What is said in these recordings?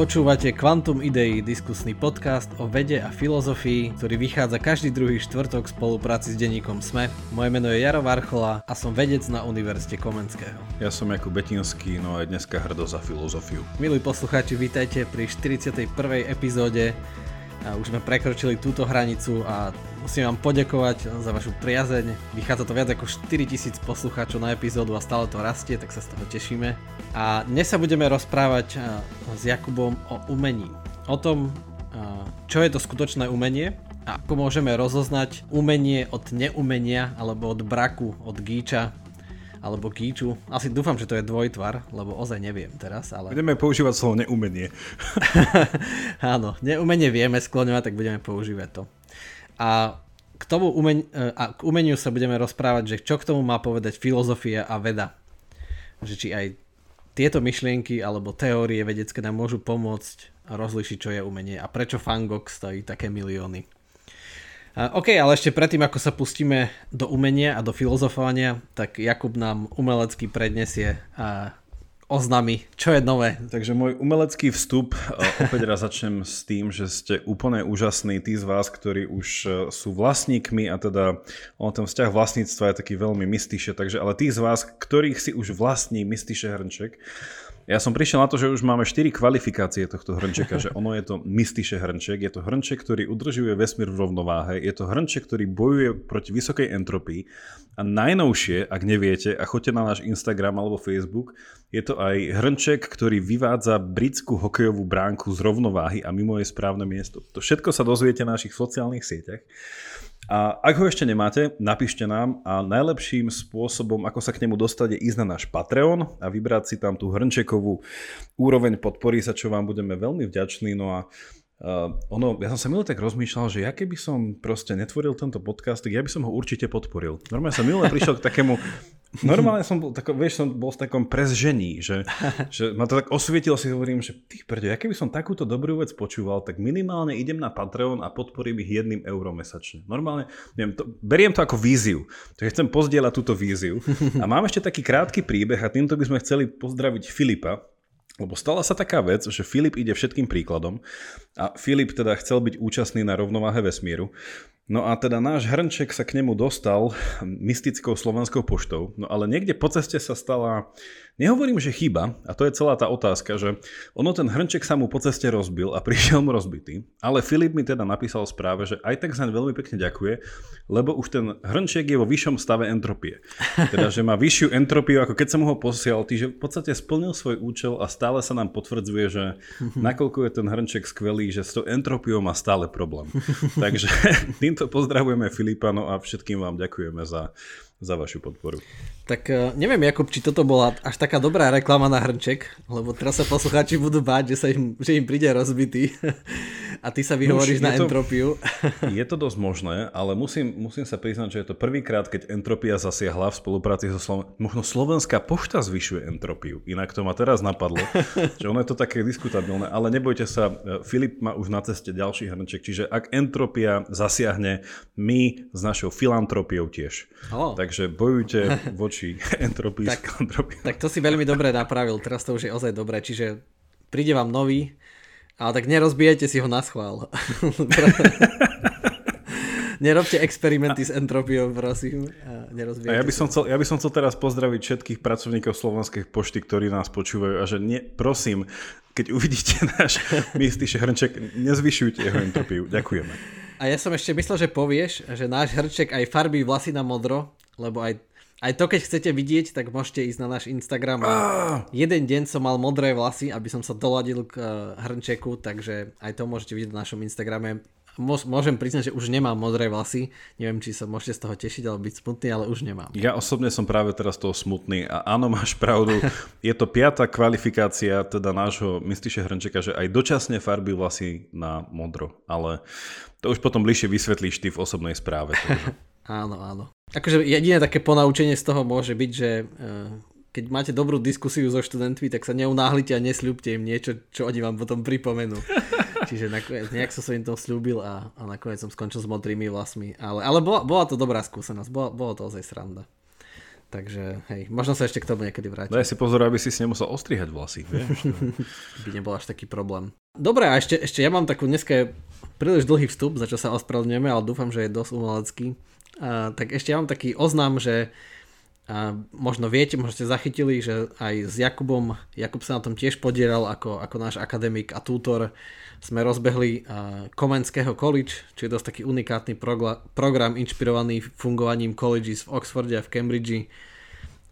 Počúvate Quantum Idei, diskusný podcast o vede a filozofii, ktorý vychádza každý druhý štvrtok v spolupráci s denníkom SME. Moje meno je Jaro Varchola a som vedec na Univerzite Komenského. Ja som Jakub Betinský, no aj dneska hrdo za filozofiu. Milí poslucháči, vítajte pri 41. epizóde. Už sme prekročili túto hranicu a musím vám poďakovať za vašu priazeň. Vychádza to viac ako 4000 poslucháčov na epizódu a stále to rastie, tak sa z toho tešíme. A dnes sa budeme rozprávať s Jakubom o umení. O tom, čo je to skutočné umenie a ako môžeme rozoznať umenie od neumenia alebo od braku, od gíča alebo gíču. Asi dúfam, že to je dvojtvar, lebo ozaj neviem teraz. Ale... Budeme používať slovo neumenie. Áno, neumenie vieme skloňovať, tak budeme používať to. A k, tomu umen- e, a k umeniu sa budeme rozprávať, že čo k tomu má povedať filozofia a veda. Že či aj tieto myšlienky alebo teórie vedecké nám môžu pomôcť rozlišiť, čo je umenie a prečo Fangok stojí také milióny. OK, ale ešte predtým, ako sa pustíme do umenia a do filozofovania, tak Jakub nám umelecký prednesie a oznámi, čo je nové. Takže môj umelecký vstup, opäť raz začnem s tým, že ste úplne úžasní, tí z vás, ktorí už e, sú vlastníkmi a teda on ten vzťah vlastníctva je taký veľmi mystiše, takže ale tí z vás, ktorých si už vlastní mystiše hrnček, ja som prišiel na to, že už máme 4 kvalifikácie tohto hrnčeka, že ono je to mystiše hrnček, je to hrnček, ktorý udržuje vesmír v rovnováhe, je to hrnček, ktorý bojuje proti vysokej entropii a najnovšie, ak neviete a choďte na náš Instagram alebo Facebook, je to aj hrnček, ktorý vyvádza britskú hokejovú bránku z rovnováhy a mimo je správne miesto. To všetko sa dozviete na našich sociálnych sieťach. A ak ho ešte nemáte, napíšte nám a najlepším spôsobom, ako sa k nemu dostať, je ísť na náš Patreon a vybrať si tam tú hrnčekovú úroveň podpory, za čo vám budeme veľmi vďační. No a Uh, ono, ja som sa minulý tak rozmýšľal, že ja keby som proste netvoril tento podcast, tak ja by som ho určite podporil. Normálne som minulé prišiel k takému Normálne som bol, tako, vieš, som bol v takom prezžení, že, že ma to tak osvietilo, si hovorím, že tých prďo, ja keby som takúto dobrú vec počúval, tak minimálne idem na Patreon a podporím ich jedným eurom mesačne. Normálne, neviem, to, beriem to ako víziu, takže chcem pozdieľať túto víziu. A mám ešte taký krátky príbeh a týmto by sme chceli pozdraviť Filipa, lebo stala sa taká vec, že Filip ide všetkým príkladom a Filip teda chcel byť účastný na rovnováhe vesmíru. No a teda náš hrnček sa k nemu dostal mystickou slovenskou poštou, no ale niekde po ceste sa stala Nehovorím, že chyba, a to je celá tá otázka, že ono ten hrnček sa mu po ceste rozbil a prišiel mu rozbitý, ale Filip mi teda napísal správe, že aj tak zaň veľmi pekne ďakuje, lebo už ten hrnček je vo vyššom stave entropie. Teda, že má vyššiu entropiu, ako keď som ho posial, že v podstate splnil svoj účel a stále sa nám potvrdzuje, že nakoľko je ten hrnček skvelý, že s tou entropiou má stále problém. Takže týmto pozdravujeme Filipa, no a všetkým vám ďakujeme za za vašu podporu. Tak uh, neviem, Jakub, či toto bola až taká dobrá reklama na hrnček, lebo teraz sa poslucháči budú báť, že, sa im, že im príde rozbitý a ty sa vyhovoríš no, na to, entropiu. je to dosť možné, ale musím, musím sa priznať, že je to prvýkrát, keď entropia zasiahla v spolupráci so Slovenskou. Možno slovenská pošta zvyšuje entropiu, inak to ma teraz napadlo, že ono je to také diskutabilné, ale nebojte sa, e, Filip má už na ceste ďalší hrnček, čiže ak entropia zasiahne, my s našou filantropiou tiež. Oh. Tak takže bojujte voči entropii tak, Tak to si veľmi dobre napravil, teraz to už je ozaj dobré, čiže príde vám nový, ale tak nerozbijajte si ho na schvál. Nerobte experimenty s entropiou, prosím. A, a ja, by som chcel, ja by som chcel teraz pozdraviť všetkých pracovníkov Slovenskej pošty, ktorí nás počúvajú a že ne, prosím, keď uvidíte náš mistý hrnček, nezvyšujte jeho entropiu. Ďakujeme. A ja som ešte myslel, že povieš, že náš hrnček aj farbí vlasy na modro, lebo aj, aj to, keď chcete vidieť, tak môžete ísť na náš Instagram. Ah. Jeden deň som mal modré vlasy, aby som sa doladil k uh, hrnčeku, takže aj to môžete vidieť na našom Instagrame. Môžem priznať, že už nemám modré vlasy. Neviem, či sa môžete z toho tešiť alebo byť smutný, ale už nemám. Ja osobne som práve teraz toho smutný a áno, máš pravdu. Je to piata kvalifikácia teda nášho Mystiše Hrnčeka, že aj dočasne farby vlasy na modro, ale to už potom bližšie vysvetlíš ty v osobnej správe. áno, áno. Akože jediné také ponaučenie z toho môže byť, že eh, keď máte dobrú diskusiu so študentmi, tak sa neunáhlite a nesľúbte im niečo, čo oni vám potom pripomenú. Čiže nakoniec, nejak som im to slúbil a, a nakoniec som skončil s modrými vlasmi. Ale, ale bola, bola to dobrá skúsenosť, bola, bolo to ozaj sranda. Takže hej, možno sa ešte k tomu niekedy vrátiť. Daj si pozor, aby si si nemusel ostrihať vlasy. Vieš? by nebol až taký problém. Dobre, a ešte, ešte ja mám takú dneska príliš dlhý vstup, za čo sa ospravedlňujeme, ale dúfam, že je dosť umelecký. A, tak ešte ja mám taký oznam, že a možno viete, možno ste zachytili, že aj s Jakubom, Jakub sa na tom tiež podielal ako, ako náš akademik a tútor. Sme rozbehli Komenského college, čo je dosť taký unikátny progla, program inšpirovaný fungovaním colleges v Oxforde a v Cambridge.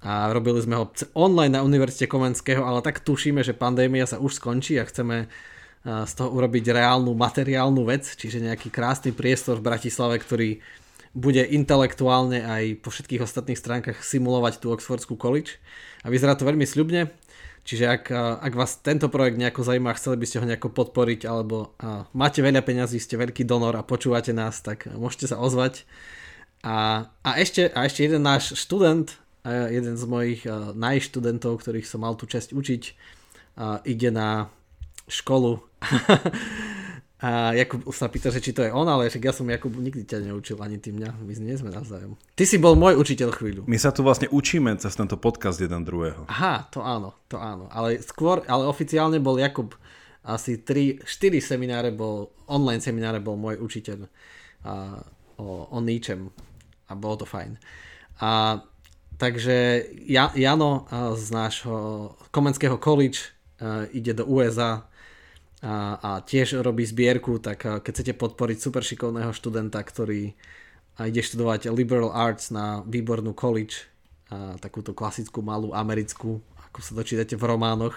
A robili sme ho online na Univerzite Komenského, ale tak tušíme, že pandémia sa už skončí a chceme z toho urobiť reálnu materiálnu vec, čiže nejaký krásny priestor v Bratislave, ktorý bude intelektuálne aj po všetkých ostatných stránkach simulovať tú Oxfordskú college. A vyzerá to veľmi sľubne, čiže ak, ak vás tento projekt nejako zaujíma, chceli by ste ho nejako podporiť, alebo a, máte veľa peňazí, ste veľký donor a počúvate nás, tak môžete sa ozvať. A, a, ešte, a ešte jeden náš študent, jeden z mojich najštudentov, ktorých som mal tú časť učiť, ide na školu A Jakub sa pýta, že či to je on, ale však ja som Jakub nikdy ťa neučil ani ty mňa, my nie sme navzájom. Ty si bol môj učiteľ chvíľu. My sa tu vlastne učíme cez tento podcast jeden druhého. Aha, to áno, to áno. Ale skôr, ale oficiálne bol Jakub asi 3, 4 semináre bol, online semináre bol môj učiteľ a, o, o ničem a bolo to fajn. A, takže ja, Jano z nášho Komenského college ide do USA a, a tiež robí zbierku, tak keď chcete podporiť super šikovného študenta, ktorý ide študovať liberal arts na výbornú college, a takúto klasickú malú americkú, ako sa dočítate v románoch,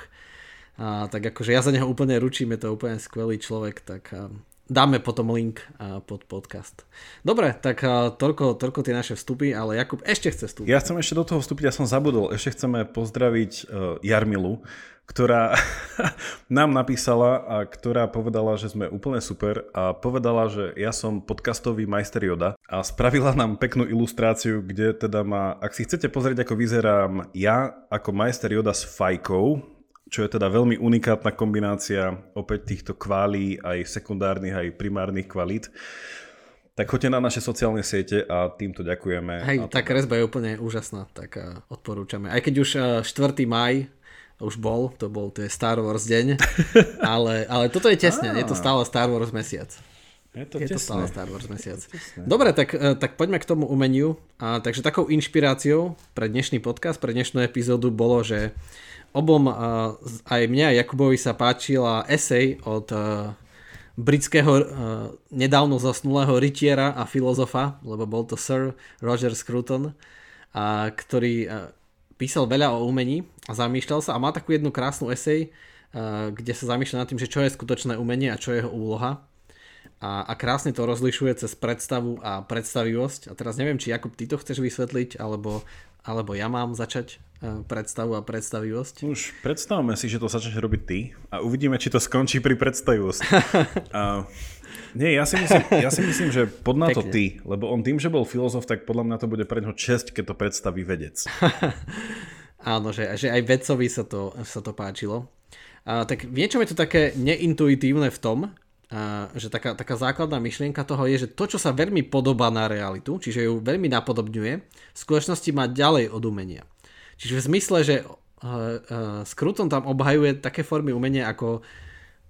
a, tak akože ja za neho úplne ručím, je to úplne skvelý človek, tak a, dáme potom link a, pod podcast. Dobre, tak a, toľko, toľko tie naše vstupy, ale Jakub ešte chce vstúpiť. Ja chcem ešte do toho vstúpiť, ja som zabudol, ešte chceme pozdraviť uh, Jarmilu, ktorá nám napísala a ktorá povedala, že sme úplne super a povedala, že ja som podcastový majster Joda a spravila nám peknú ilustráciu, kde teda má, ak si chcete pozrieť, ako vyzerám ja ako majster Joda s fajkou, čo je teda veľmi unikátna kombinácia opäť týchto kválí, aj sekundárnych, aj primárnych kvalít, tak choďte na naše sociálne siete a týmto ďakujeme. Hej, tá kresba je úplne úžasná, tak odporúčame. Aj keď už 4. maj už bol, to bol to je Star Wars deň, ale, ale toto je tesne, je to stále Star Wars mesiac. Je to, je to stále Star Wars mesiac. Dobre, tak, e, tak poďme k tomu umeniu. A, takže takou inšpiráciou pre dnešný podcast, pre dnešnú epizódu bolo, že obom a, aj mňa Jakubovi sa páčila esej od a, e, britského nedávno zasnulého rytiera a filozofa, lebo bol to Sir Roger Scruton, a, ktorý písal veľa o umení a zamýšľal sa a má takú jednu krásnu esej, eh, kde sa zamýšľa nad tým, že čo je skutočné umenie a čo je jeho úloha. A, a krásne to rozlišuje cez predstavu a predstavivosť. A teraz neviem, či Jakub, ty to chceš vysvetliť, alebo, alebo ja mám začať eh, predstavu a predstavivosť. Už predstavme si, že to začneš robiť ty a uvidíme, či to skončí pri predstavivosti. a, nie, ja si myslím, ja si myslím že pod na to ty, lebo on tým, že bol filozof, tak podľa mňa to bude pre neho čest, keď to predstaví vedec. Áno, že, že aj vedcovi sa to, sa to páčilo. A, tak v niečom je to také neintuitívne v tom, a, že taká, taká základná myšlienka toho je, že to, čo sa veľmi podobá na realitu, čiže ju veľmi napodobňuje, v skutočnosti má ďalej od umenia. Čiže v zmysle, že uh, uh, Skruton tam obhajuje také formy umenia ako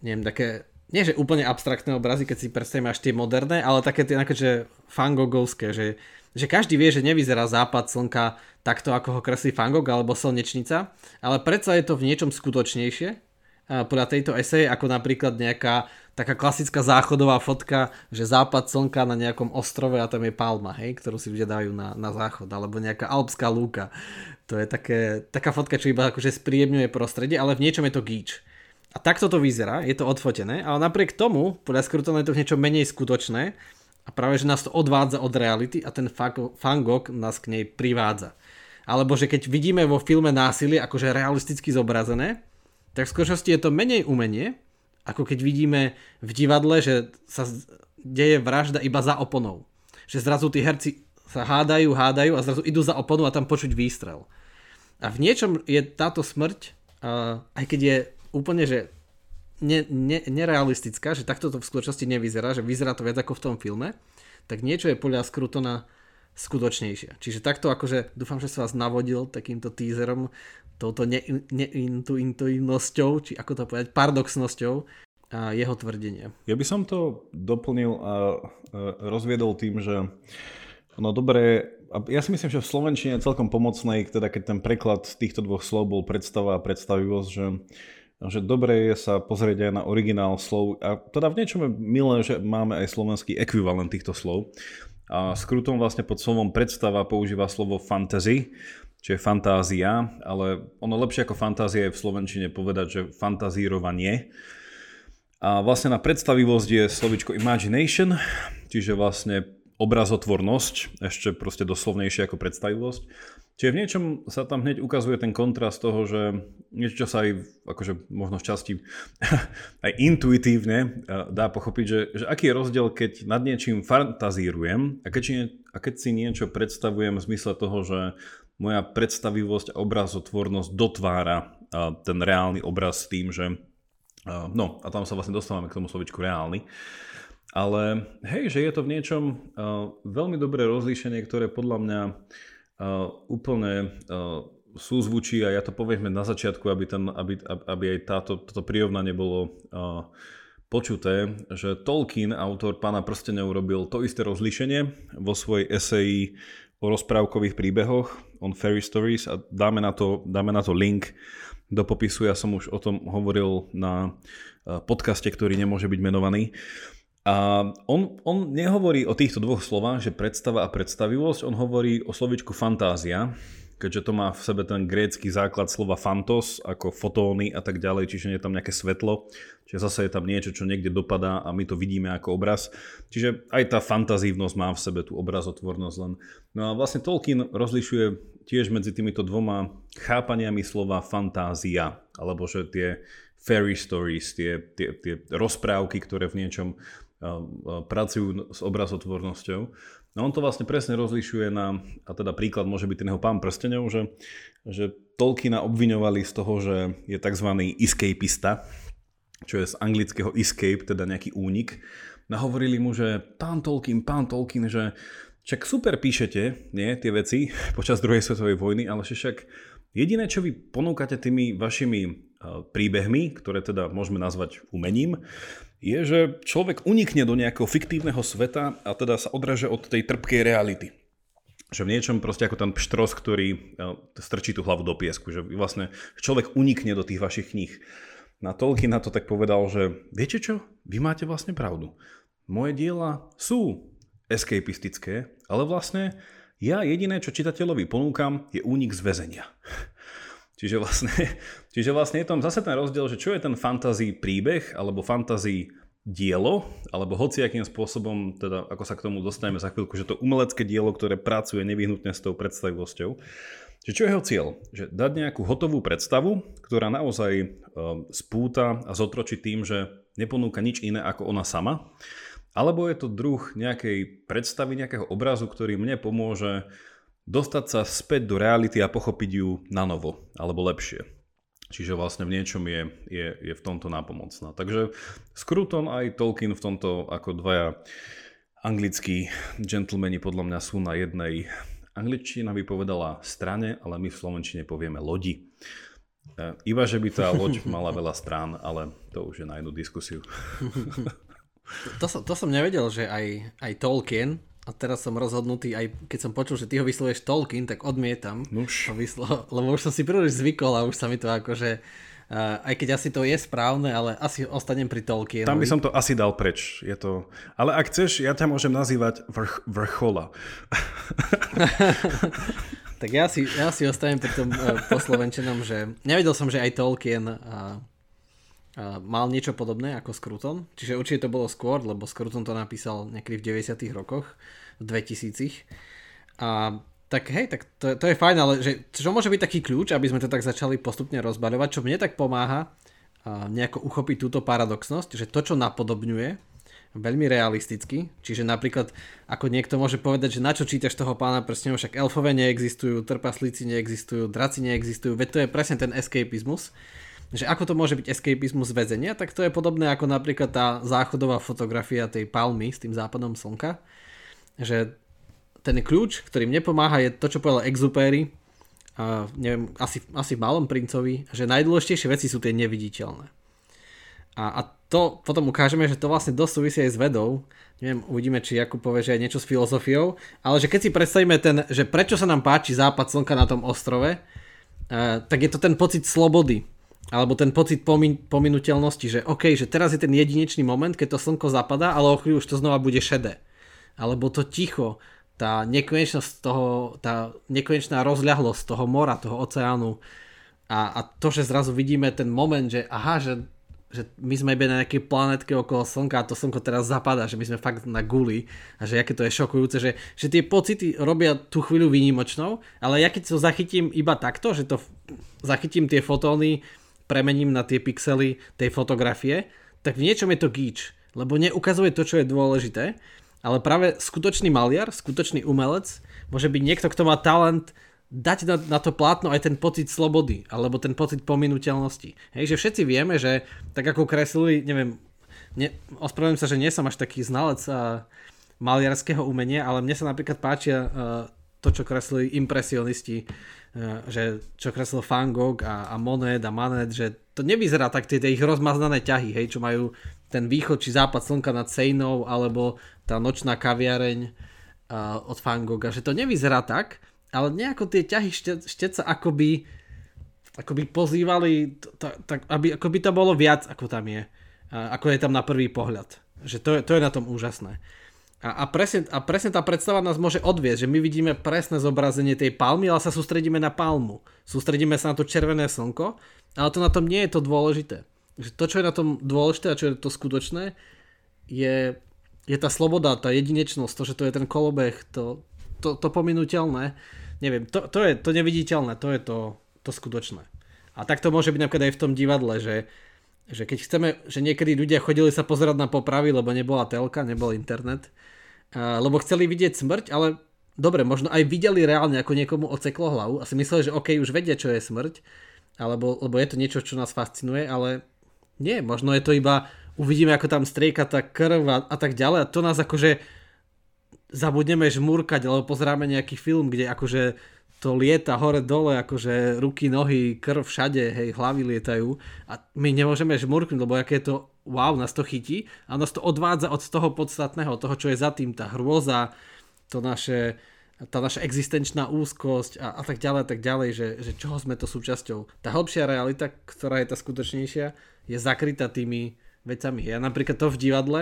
neviem, také nie že úplne abstraktné obrazy, keď si predstavíme až tie moderné, ale také tie akože fangogovské, že, že každý vie, že nevyzerá západ slnka takto, ako ho kreslí fangog alebo slnečnica, ale predsa je to v niečom skutočnejšie podľa tejto eseje, ako napríklad nejaká taká klasická záchodová fotka, že západ slnka na nejakom ostrove a tam je palma, hej, ktorú si ľudia dajú na, na záchod, alebo nejaká alpská lúka. To je také, taká fotka, čo iba akože spríjemňuje prostredie, ale v niečom je to gíč. A takto to vyzerá, je to odfotené, ale napriek tomu, podľa Scrutona je to niečo menej skutočné a práve, že nás to odvádza od reality a ten fangok nás k nej privádza. Alebo že keď vidíme vo filme násilie akože realisticky zobrazené, tak v skutočnosti je to menej umenie, ako keď vidíme v divadle, že sa deje vražda iba za oponou. Že zrazu tí herci sa hádajú, hádajú a zrazu idú za oponu a tam počuť výstrel. A v niečom je táto smrť, aj keď je úplne, že ne, ne, nerealistická, že takto to v skutočnosti nevyzerá, že vyzerá to viac ako v tom filme, tak niečo je podľa Skrutona skutočnejšia. Čiže takto akože dúfam, že som vás navodil takýmto teaserom, touto neintuitívnosťou, či ako to povedať, paradoxnosťou a jeho tvrdenia. Ja by som to doplnil a rozviedol tým, že no dobre, ja si myslím, že v Slovenčine je celkom pomocnej, teda keď ten preklad týchto dvoch slov bol predstava a predstavivosť, že že dobre je sa pozrieť aj na originál slov a teda v niečom je milé, že máme aj slovenský ekvivalent týchto slov. A skrutom vlastne pod slovom predstava používa slovo fantasy, čiže fantázia, ale ono lepšie ako fantázia je v slovenčine povedať, že fantazírovanie. A vlastne na predstavivosť je slovičko imagination, čiže vlastne obrazotvornosť, ešte proste doslovnejšie ako predstavivosť. Čiže v niečom sa tam hneď ukazuje ten kontrast toho, že niečo, čo sa aj akože možno v časti aj intuitívne eh, dá pochopiť, že, že aký je rozdiel, keď nad niečím fantazírujem a keď, či, a keď si niečo predstavujem v zmysle toho, že moja predstavivosť a obrazotvornosť dotvára eh, ten reálny obraz s tým, že eh, no a tam sa vlastne dostávame k tomu slovičku reálny. Ale hej, že je to v niečom uh, veľmi dobré rozlíšenie, ktoré podľa mňa uh, úplne uh, súzvučí a ja to poviem na začiatku, aby, ten, aby, aby aj táto, toto prirovnanie bolo uh, počuté, že Tolkien, autor Pána prstenia, urobil to isté rozlíšenie vo svojej eseji o rozprávkových príbehoch, on Fairy Stories a dáme na to, dáme na to link do popisu. Ja som už o tom hovoril na podcaste, ktorý nemôže byť menovaný. A on, on nehovorí o týchto dvoch slovách, že predstava a predstavivosť, on hovorí o slovičku fantázia, keďže to má v sebe ten grécky základ slova fantos, ako fotóny a tak ďalej, čiže je tam nejaké svetlo, čiže zase je tam niečo, čo niekde dopadá a my to vidíme ako obraz. Čiže aj tá fantazívnosť má v sebe tú obrazotvornosť len. No a vlastne Tolkien rozlišuje tiež medzi týmito dvoma chápaniami slova fantázia, alebo že tie fairy stories, tie, tie, tie rozprávky, ktoré v niečom pracujú s obrazotvornosťou. No on to vlastne presne rozlišuje na, a teda príklad môže byť ten jeho pán prstenov, že, že Tolkiena obviňovali z toho, že je tzv. escapista, čo je z anglického escape, teda nejaký únik. Nahovorili mu, že pán Tolkien, pán Tolkien, že však super píšete, nie, tie veci počas druhej svetovej vojny, ale však jediné, čo vy ponúkate tými vašimi príbehmi, ktoré teda môžeme nazvať umením, je, že človek unikne do nejakého fiktívneho sveta a teda sa odraže od tej trpkej reality. Že v niečom proste ako ten pštros, ktorý strčí tú hlavu do piesku, že vlastne človek unikne do tých vašich kníh. Na Tolkien na to tak povedal, že viete čo, vy máte vlastne pravdu. Moje diela sú escapistické, ale vlastne ja jediné, čo čitateľovi ponúkam, je únik z väzenia. Čiže vlastne, čiže vlastne je tam zase ten rozdiel, že čo je ten fantasy príbeh alebo fantasy dielo, alebo hociakým spôsobom, teda ako sa k tomu dostaneme za chvíľku, že to umelecké dielo, ktoré pracuje nevyhnutne s tou predstavivosťou. Čiže čo je jeho cieľ? Že dať nejakú hotovú predstavu, ktorá naozaj e, spúta a zotročí tým, že neponúka nič iné ako ona sama, alebo je to druh nejakej predstavy, nejakého obrazu, ktorý mne pomôže dostať sa späť do reality a pochopiť ju na novo, alebo lepšie. Čiže vlastne v niečom je, je, je v tomto nápomocná. Takže Scruton aj Tolkien v tomto ako dvaja anglickí gentlemani podľa mňa sú na jednej angličtina by povedala strane, ale my v slovenčine povieme lodi. E, iba, že by tá loď mala veľa strán, ale to už je na jednu diskusiu. To, som, to som nevedel, že aj, aj Tolkien a teraz som rozhodnutý, aj keď som počul, že ty ho vyslovuješ Tolkien, tak odmietam. Nuž. Vyslo- lebo už som si príliš zvykol a už sa mi to akože... Uh, aj keď asi to je správne, ale asi ostanem pri Tolkien. Tam by som to asi dal preč. Je to... Ale ak chceš, ja ťa môžem nazývať vrch, vrchola. tak ja si, ja si ostanem pri tom uh, poslovenčenom, že nevedel som, že aj Tolkien uh, mal niečo podobné ako Skruton, čiže určite to bolo skôr, lebo Skruton to napísal niekedy v 90 rokoch, v 2000 a tak hej, tak to, to je fajn, ale že, čo môže byť taký kľúč, aby sme to tak začali postupne rozbaľovať, čo mne tak pomáha nejako uchopiť túto paradoxnosť, že to, čo napodobňuje, veľmi realisticky, čiže napríklad ako niekto môže povedať, že na čo čítaš toho pána prstenov, však elfové neexistujú, trpaslíci neexistujú, draci neexistujú, veď to je presne ten escapizmus, že ako to môže byť escapizmus väzenia, tak to je podobné ako napríklad tá záchodová fotografia tej palmy s tým západom slnka, že ten kľúč, ktorý mne pomáha, je to, čo povedal Exupery, a neviem, asi, asi v Malom princovi, že najdôležitejšie veci sú tie neviditeľné. A, a to potom ukážeme, že to vlastne dosť súvisí aj s vedou. Neviem, uvidíme, či Jakub povie, že aj niečo s filozofiou, ale že keď si predstavíme ten, že prečo sa nám páči západ slnka na tom ostrove, uh, tak je to ten pocit slobody, alebo ten pocit pomin- pominuteľnosti, že OK, že teraz je ten jedinečný moment, keď to slnko zapadá, ale o chvíľu už to znova bude šedé. Alebo to ticho, tá nekonečnosť toho, tá nekonečná rozľahlosť toho mora, toho oceánu a, a to, že zrazu vidíme ten moment, že aha, že, že my sme iba na nejakej planetke okolo Slnka a to Slnko teraz zapadá, že my sme fakt na guli a že aké to je šokujúce, že, že tie pocity robia tú chvíľu výnimočnou, ale ja keď to zachytím iba takto, že to zachytím tie fotóny, premením na tie pixely tej fotografie, tak v niečom je to gíč, lebo neukazuje to, čo je dôležité ale práve skutočný maliar, skutočný umelec, môže byť niekto, kto má talent dať na, na to plátno aj ten pocit slobody, alebo ten pocit pominuteľnosti. Hej, že všetci vieme, že tak ako kreslili, neviem, ne, ospravedlňujem sa, že nie som až taký znalec a, maliarského umenia, ale mne sa napríklad páčia uh, to, čo kreslili impresionisti, uh, že čo kreslil Van Gogh a, a Monet a Manet, že to nevyzerá tak tie, tie ich rozmaznané ťahy, hej, čo majú ten východ či západ slnka nad Sejnou alebo tá nočná kaviareň uh, od Van Gogha, že to nevyzerá tak, ale nejako tie ťahy šte, šteca akoby, akoby pozývali, tak, aby, ako by to bolo viac, ako tam je, uh, ako je tam na prvý pohľad. Že to, to je na tom úžasné. A, a, presne, a presne tá predstava nás môže odviesť, že my vidíme presné zobrazenie tej palmy, ale sa sústredíme na palmu. Sústredíme sa na to červené slnko, ale to na tom nie je to dôležité. To, čo je na tom dôležité a čo je to skutočné, je je tá sloboda, tá jedinečnosť, to, že to je ten kolobeh, to, to, to pominuteľné, neviem, to, to je to neviditeľné, to je to, to skutočné. A tak to môže byť napríklad aj v tom divadle, že, že keď chceme, že niekedy ľudia chodili sa pozerať na popravy, lebo nebola telka, nebol internet, lebo chceli vidieť smrť, ale dobre, možno aj videli reálne, ako niekomu oceklo hlavu a si mysleli, že OK, už vedia, čo je smrť, alebo, lebo je to niečo, čo nás fascinuje, ale nie, možno je to iba uvidíme, ako tam strieka tá krv a, a tak ďalej a to nás akože zabudneme žmúrkať, alebo pozeráme nejaký film, kde akože to lieta hore dole, akože ruky, nohy, krv všade, hej, hlavy lietajú a my nemôžeme žmurknúť, lebo aké je to, wow, nás to chytí a nás to odvádza od toho podstatného, toho, čo je za tým, tá hrôza, to naše, tá naša existenčná úzkosť a, a tak ďalej, a tak ďalej, že, že čoho sme to súčasťou. Tá hĺbšia realita, ktorá je tá skutočnejšia, je zakrytá tými vecami. Ja napríklad to v divadle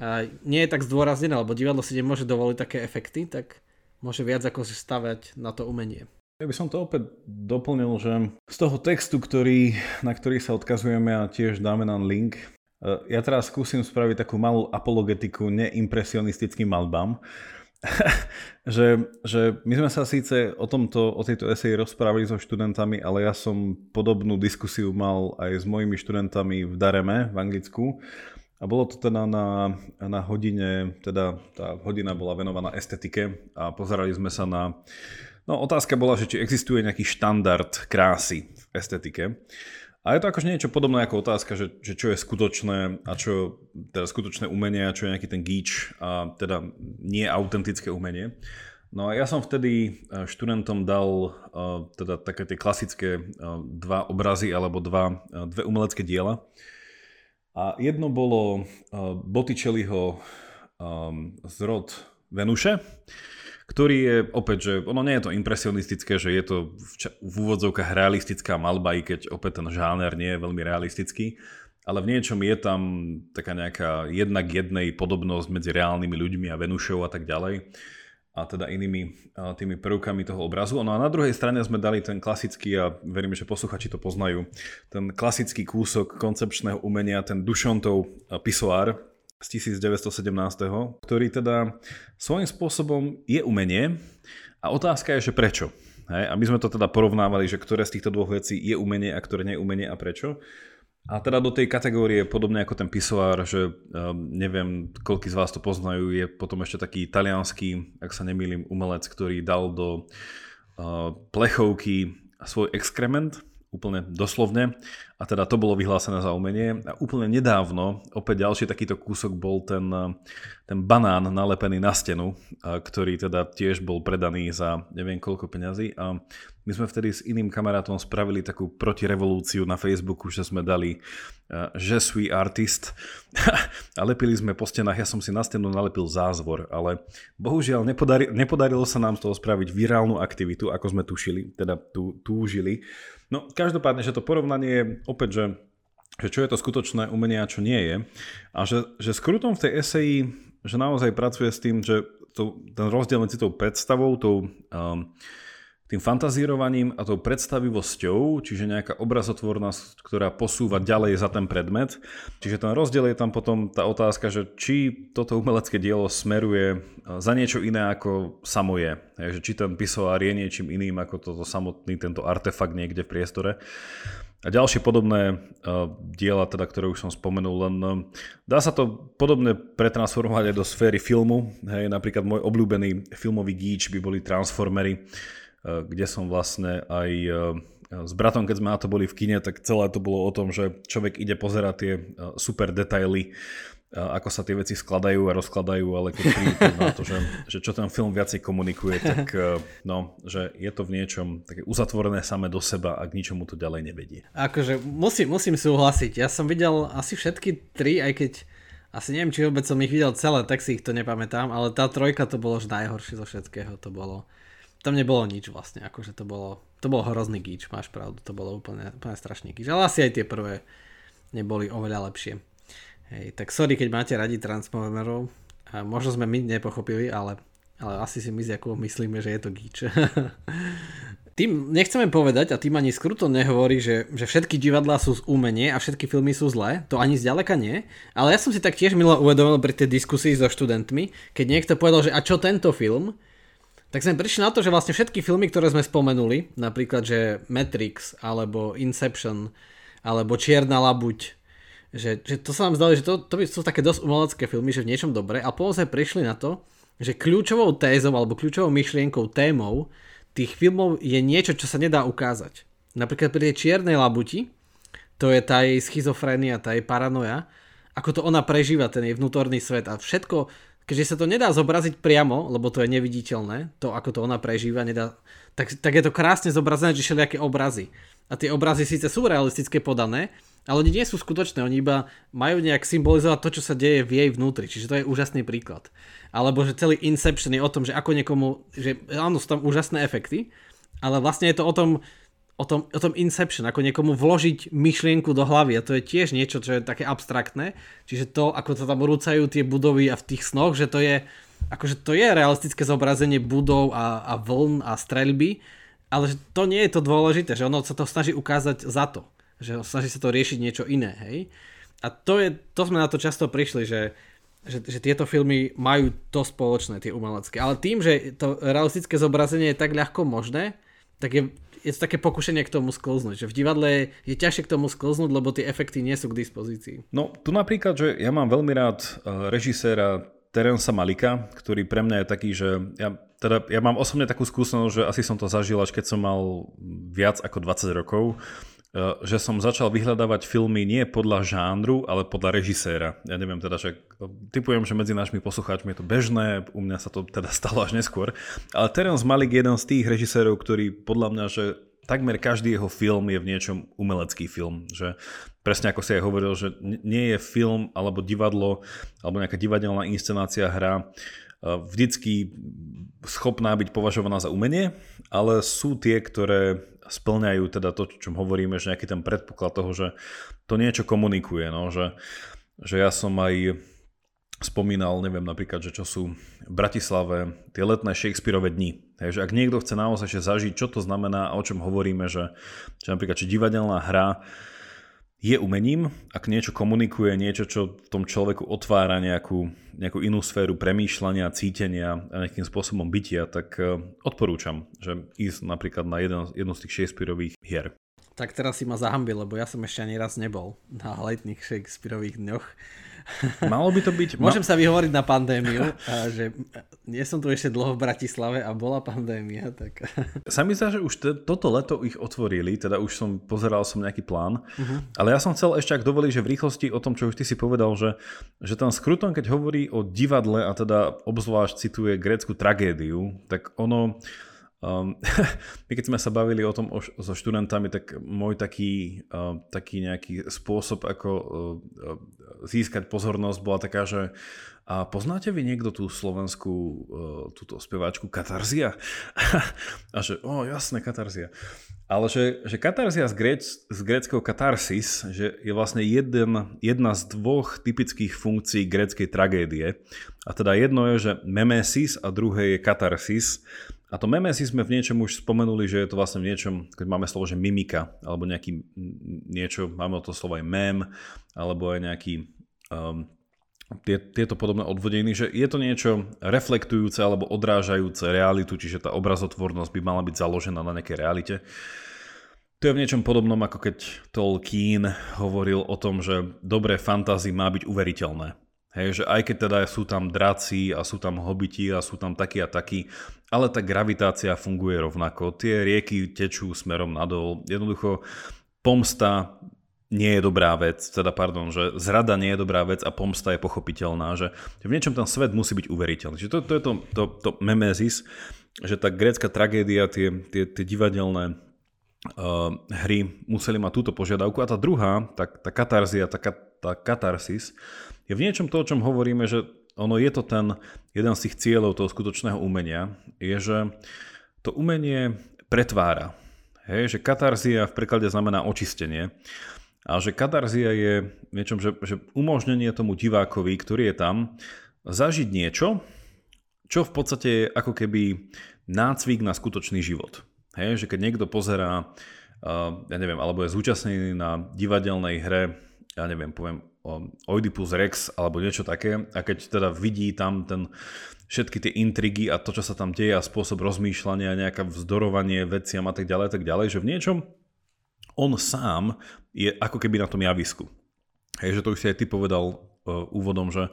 a nie je tak zdôraznené, lebo divadlo si nemôže dovoliť také efekty, tak môže viac ako si stavať na to umenie. Ja by som to opäť doplnil, že z toho textu, ktorý, na ktorý sa odkazujeme a tiež dáme nám link, e, ja teraz skúsim spraviť takú malú apologetiku neimpresionistickým malbám. že, že my sme sa síce o, tomto, o tejto eseji rozprávali so študentami, ale ja som podobnú diskusiu mal aj s mojimi študentami v Dareme v Anglicku. A bolo to teda na, na hodine, teda tá hodina bola venovaná estetike a pozerali sme sa na... No otázka bola, že či existuje nejaký štandard krásy v estetike. A je to akože niečo podobné ako otázka, že, že čo je skutočné a čo teda skutočné umenie a čo je nejaký ten gíč a teda nie autentické umenie. No a ja som vtedy e, študentom dal uh, teda také tie klasické uh, dva obrazy alebo dva, dve umelecké diela. A jedno bolo Botticelliho zrod Venuše, ktorý je opäť, že ono nie je to impresionistické, že je to v, ča- v úvodzovkách realistická malba, i keď opäť ten žáner nie je veľmi realistický, ale v niečom je tam taká nejaká jednak jednej podobnosť medzi reálnymi ľuďmi a Venušou a tak ďalej a teda inými a tými prvkami toho obrazu. No a na druhej strane sme dali ten klasický, a verím, že posluchači to poznajú, ten klasický kúsok koncepčného umenia, ten Dušontov pisoár, z 1917, ktorý teda svojím spôsobom je umenie a otázka je, že prečo. Hej? A my sme to teda porovnávali, že ktoré z týchto dvoch vecí je umenie a ktoré nie je umenie a prečo. A teda do tej kategórie, podobne ako ten pisoár, že um, neviem, koľko z vás to poznajú, je potom ešte taký talianský, ak sa nemýlim, umelec, ktorý dal do uh, plechovky svoj exkrement, úplne doslovne, a teda to bolo vyhlásené za umenie. A úplne nedávno, opäť ďalší takýto kúsok bol ten, ten banán nalepený na stenu, ktorý teda tiež bol predaný za neviem koľko peňazí. A my sme vtedy s iným kamarátom spravili takú protirevolúciu na Facebooku, že sme dali že suis artist a lepili sme po stenách, ja som si na stenu nalepil zázvor, ale bohužiaľ nepodari, nepodarilo sa nám z toho spraviť virálnu aktivitu, ako sme tušili, teda tú, túžili. No každopádne, že to porovnanie je opäť, že, že čo je to skutočné umenie a čo nie je. A že, že skrutom v tej eseji, že naozaj pracuje s tým, že to, ten rozdiel medzi tou predstavou, tou, um, tým fantazírovaním a tou predstavivosťou, čiže nejaká obrazotvornosť, ktorá posúva ďalej za ten predmet. Čiže ten rozdiel je tam potom tá otázka, že či toto umelecké dielo smeruje za niečo iné ako samo je. Takže či ten pisoár je niečím iným ako toto samotný tento artefakt niekde v priestore. A ďalšie podobné uh, diela, teda, ktoré už som spomenul, len uh, dá sa to podobne pretransformovať aj do sféry filmu. Hej, napríklad môj obľúbený filmový gíč by boli Transformery, kde som vlastne aj uh, s bratom, keď sme na to boli v kine, tak celé to bolo o tom, že človek ide pozerať tie super detaily ako sa tie veci skladajú a rozkladajú, ale keď príde na to, že, že čo ten film viacej komunikuje, tak no, že je to v niečom také uzatvorené samé do seba a k ničomu to ďalej nevedie. Akože musím, musím súhlasiť. Ja som videl asi všetky tri, aj keď asi neviem, či vôbec som ich videl celé, tak si ich to nepamätám, ale tá trojka to bolo už najhoršie zo všetkého. To bolo, tam nebolo nič vlastne, akože to bolo, to bol hrozný gíč, máš pravdu, to bolo úplne, úplne strašný gíč. Ale asi aj tie prvé neboli oveľa lepšie. Hej, tak sorry, keď máte radi Transformerov. A možno sme my nepochopili, ale, ale asi si my ako myslíme, že je to gíč. tým nechceme povedať, a tým ani skruto nehovorí, že, že všetky divadlá sú z umenie a všetky filmy sú zlé. To ani zďaleka nie. Ale ja som si tak tiež milo uvedomil pri tej diskusii so študentmi, keď niekto povedal, že a čo tento film? Tak sme prišli na to, že vlastne všetky filmy, ktoré sme spomenuli, napríklad, že Matrix, alebo Inception, alebo Čierna labuť, že, že to sa nám zdalo, že to, to sú také dosť umelecké filmy, že v niečom dobre a potom sme prišli na to, že kľúčovou tézou alebo kľúčovou myšlienkou, témou tých filmov je niečo, čo sa nedá ukázať. Napríklad pri tej čiernej labuti, to je tá jej schizofrénia, tá jej paranoja, ako to ona prežíva, ten jej vnútorný svet a všetko, keďže sa to nedá zobraziť priamo, lebo to je neviditeľné, to ako to ona prežíva, nedá, tak, tak je to krásne zobrazené, že všelijaké obrazy. A tie obrazy síce sú realistické podané, ale oni nie sú skutočné, oni iba majú nejak symbolizovať to, čo sa deje v jej vnútri, čiže to je úžasný príklad. Alebo že celý Inception je o tom, že ako niekomu, že áno, sú tam úžasné efekty, ale vlastne je to o tom, o tom, o tom Inception, ako niekomu vložiť myšlienku do hlavy a to je tiež niečo, čo je také abstraktné, čiže to, ako sa tam rúcajú tie budovy a v tých snoch, že to je, akože to je realistické zobrazenie budov a, a vln a streľby, ale že to nie je to dôležité, že ono sa to snaží ukázať za to že snaží sa to riešiť niečo iné, hej. A to, je, to sme na to často prišli, že, že, že tieto filmy majú to spoločné, tie umelecké. Ale tým, že to realistické zobrazenie je tak ľahko možné, tak je, je také pokušenie k tomu sklznúť. Že v divadle je, ťažšie k tomu sklznúť, lebo tie efekty nie sú k dispozícii. No tu napríklad, že ja mám veľmi rád eh, režiséra Terensa Malika, ktorý pre mňa je taký, že ja, teda, ja mám osobne takú skúsenosť, že asi som to zažil až keď som mal viac ako 20 rokov že som začal vyhľadávať filmy nie podľa žánru, ale podľa režiséra. Ja neviem teda, že typujem, že medzi našimi poslucháčmi je to bežné, u mňa sa to teda stalo až neskôr. Ale Terence Malik je jeden z tých režisérov, ktorý podľa mňa, že takmer každý jeho film je v niečom umelecký film. Že presne ako si aj hovoril, že nie je film alebo divadlo alebo nejaká divadelná inscenácia hra eh, vždycky schopná byť považovaná za umenie, ale sú tie, ktoré splňajú teda to, čo hovoríme, že nejaký ten predpoklad toho, že to niečo komunikuje, no, že, že ja som aj spomínal, neviem napríklad, že čo sú v Bratislave tie letné Shakespeareove dni. Takže ak niekto chce naozaj zažiť, čo to znamená a o čom hovoríme, že, že napríklad či divadelná hra je umením, ak niečo komunikuje, niečo, čo v tom človeku otvára nejakú, nejakú inú sféru premýšľania, cítenia a nejakým spôsobom bytia, tak e, odporúčam, že ísť napríklad na jeden, jednu z tých Shakespeareových hier. Tak teraz si ma zahambil, lebo ja som ešte ani raz nebol na letných Shakespeareových dňoch. Malo by to byť... Môžem sa vyhovoriť na pandémiu, že nie som tu ešte dlho v Bratislave a bola pandémia. Tak... Sa mi zdá, že už te, toto leto ich otvorili, teda už som pozeral som nejaký plán, uh-huh. ale ja som chcel ešte, ak dovolí, že v rýchlosti o tom, čo už ty si povedal, že, že ten Skruton, keď hovorí o divadle a teda obzvlášť cituje grécku tragédiu, tak ono Um, my keď sme sa bavili o tom o, so študentami, tak môj taký, uh, taký nejaký spôsob, ako uh, získať pozornosť bola taká, že a poznáte vy niekto tú slovenskú uh, túto speváčku Katarzia? a že, o, jasné, Katarzia. Ale že, že Katarzia z, gréc, z gréckého katarsis, že je vlastne jeden, jedna z dvoch typických funkcií gréckej tragédie. A teda jedno je, že memesis a druhé je katarsis. A to meme si sme v niečom už spomenuli, že je to vlastne v niečom, keď máme slovo, že mimika, alebo nejaký niečo, máme to slovo aj mem, alebo aj nejaký um, tie, tieto podobné odvodení, že je to niečo reflektujúce alebo odrážajúce realitu, čiže tá obrazotvornosť by mala byť založená na nejakej realite. To je v niečom podobnom, ako keď Tolkien hovoril o tom, že dobré fantázy má byť uveriteľné. Hej, že aj keď teda sú tam draci a sú tam hobiti a sú tam takí a takí, ale tá gravitácia funguje rovnako. Tie rieky tečú smerom nadol. Jednoducho pomsta nie je dobrá vec, teda pardon, že zrada nie je dobrá vec a pomsta je pochopiteľná, že v niečom ten svet musí byť uveriteľný. Čiže to, to je to, to, to memezis, že tá grécka tragédia, tie, tie, tie divadelné uh, hry museli mať túto požiadavku a tá druhá, tá, tá katarzia, tá, tá katarsis, je v niečom to, o čom hovoríme, že ono je to ten jeden z tých cieľov toho skutočného umenia, je, že to umenie pretvára. Hej, že katarzia v preklade znamená očistenie. A že katarzia je niečom, že, že umožnenie tomu divákovi, ktorý je tam, zažiť niečo, čo v podstate je ako keby nácvik na skutočný život. Hej, že keď niekto pozerá, uh, ja neviem, alebo je zúčastnený na divadelnej hre, ja neviem, poviem Oedipus Rex alebo niečo také a keď teda vidí tam ten, všetky tie intrigy a to, čo sa tam deje a spôsob rozmýšľania, nejaké vzdorovanie veciam a tak ďalej, tak ďalej, že v niečom on sám je ako keby na tom javisku. Hej, že to už si aj ty povedal uh, úvodom, že,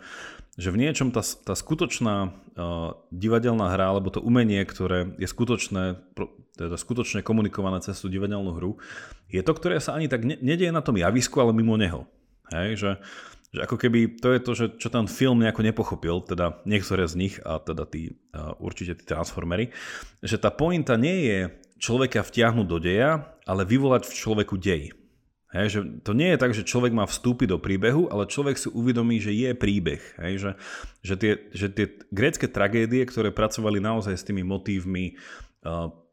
že v niečom tá, tá skutočná uh, divadelná hra, alebo to umenie, ktoré je skutočné, teda skutočne komunikované cez tú divadelnú hru, je to, ktoré sa ani tak ne, nedieje na tom javisku, ale mimo neho. Hej, že, že ako keby to je to, že, čo ten film nejako nepochopil, teda niektoré z nich a teda tí, uh, určite tí transformery, že tá pointa nie je človeka vtiahnuť do deja, ale vyvolať v človeku dej. Hej, že to nie je tak, že človek má vstúpiť do príbehu, ale človek si uvedomí, že je príbeh. Hej, že, že, tie, že tie grécké tragédie, ktoré pracovali naozaj s tými motívmi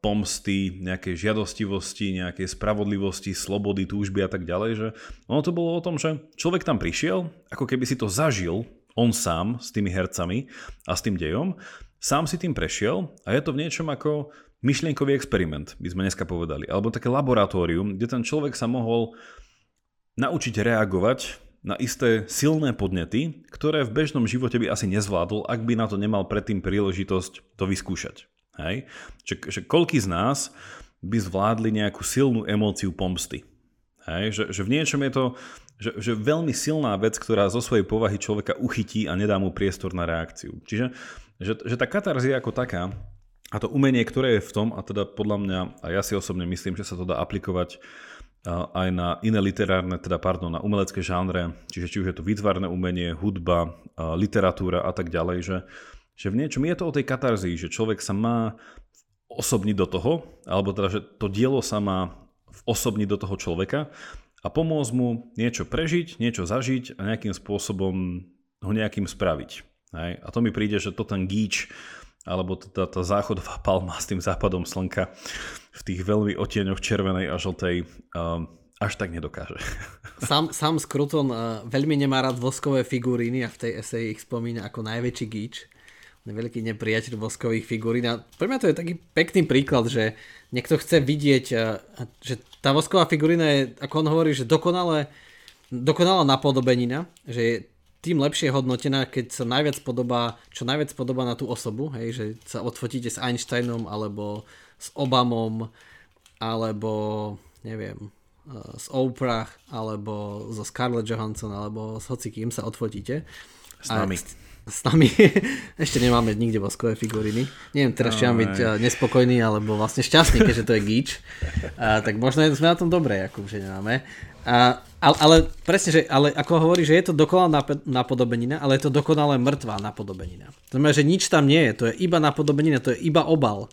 pomsty, nejakej žiadostivosti, nejakej spravodlivosti, slobody, túžby a tak ďalej, že ono to bolo o tom, že človek tam prišiel, ako keby si to zažil, on sám s tými hercami a s tým dejom, sám si tým prešiel a je to v niečom ako myšlienkový experiment, by sme dneska povedali, alebo také laboratórium, kde ten človek sa mohol naučiť reagovať na isté silné podnety, ktoré v bežnom živote by asi nezvládol, ak by na to nemal predtým príležitosť to vyskúšať. Hej? Že, že koľký z nás by zvládli nejakú silnú emóciu pomsty. Hej? Že, že v niečom je to že, že veľmi silná vec, ktorá zo svojej povahy človeka uchytí a nedá mu priestor na reakciu. Čiže že, že tá katarzia ako taká a to umenie, ktoré je v tom, a teda podľa mňa, a ja si osobne myslím, že sa to dá aplikovať aj na iné literárne, teda pardon, na umelecké žánre, čiže či už je to výtvarné umenie, hudba, literatúra a tak ďalej, že, že v niečom je to o tej katarzii, že človek sa má osobniť do toho, alebo teda, že to dielo sa má osobniť do toho človeka a pomôcť mu niečo prežiť, niečo zažiť a nejakým spôsobom ho nejakým spraviť. Hej? A to mi príde, že to ten gíč, alebo tá, tá záchodová palma s tým západom slnka v tých veľmi otieňoch červenej a žltej um, až tak nedokáže. Sám, sám Skruton uh, veľmi nemá rád voskové figuríny a v tej eseji ich spomína ako najväčší gíč veľký nepriateľ voskových figurín. A pre mňa to je taký pekný príklad, že niekto chce vidieť, že tá vosková figurína je, ako on hovorí, že dokonale, dokonalá napodobenina, že je tým lepšie hodnotená, keď sa najviac podobá, čo najviac podobá na tú osobu, hej, že sa odfotíte s Einsteinom alebo s Obamom alebo neviem, z Oprah, alebo zo Scarlett Johansson, alebo s hocikým sa odfotíte. S nami. A s nami. Ešte nemáme nikde voskové figuriny. Neviem teraz, či mám byť eh, nespokojný, alebo vlastne šťastný, keďže to je gíč. A, tak možno sme na tom dobré, ako že nemáme. A, ale, ale presne, že, ale ako hovorí, že je to dokonalá napodobenina, ale je to dokonale mŕtvá napodobenina. To znamená, že nič tam nie je, to je iba napodobenina, to je iba obal.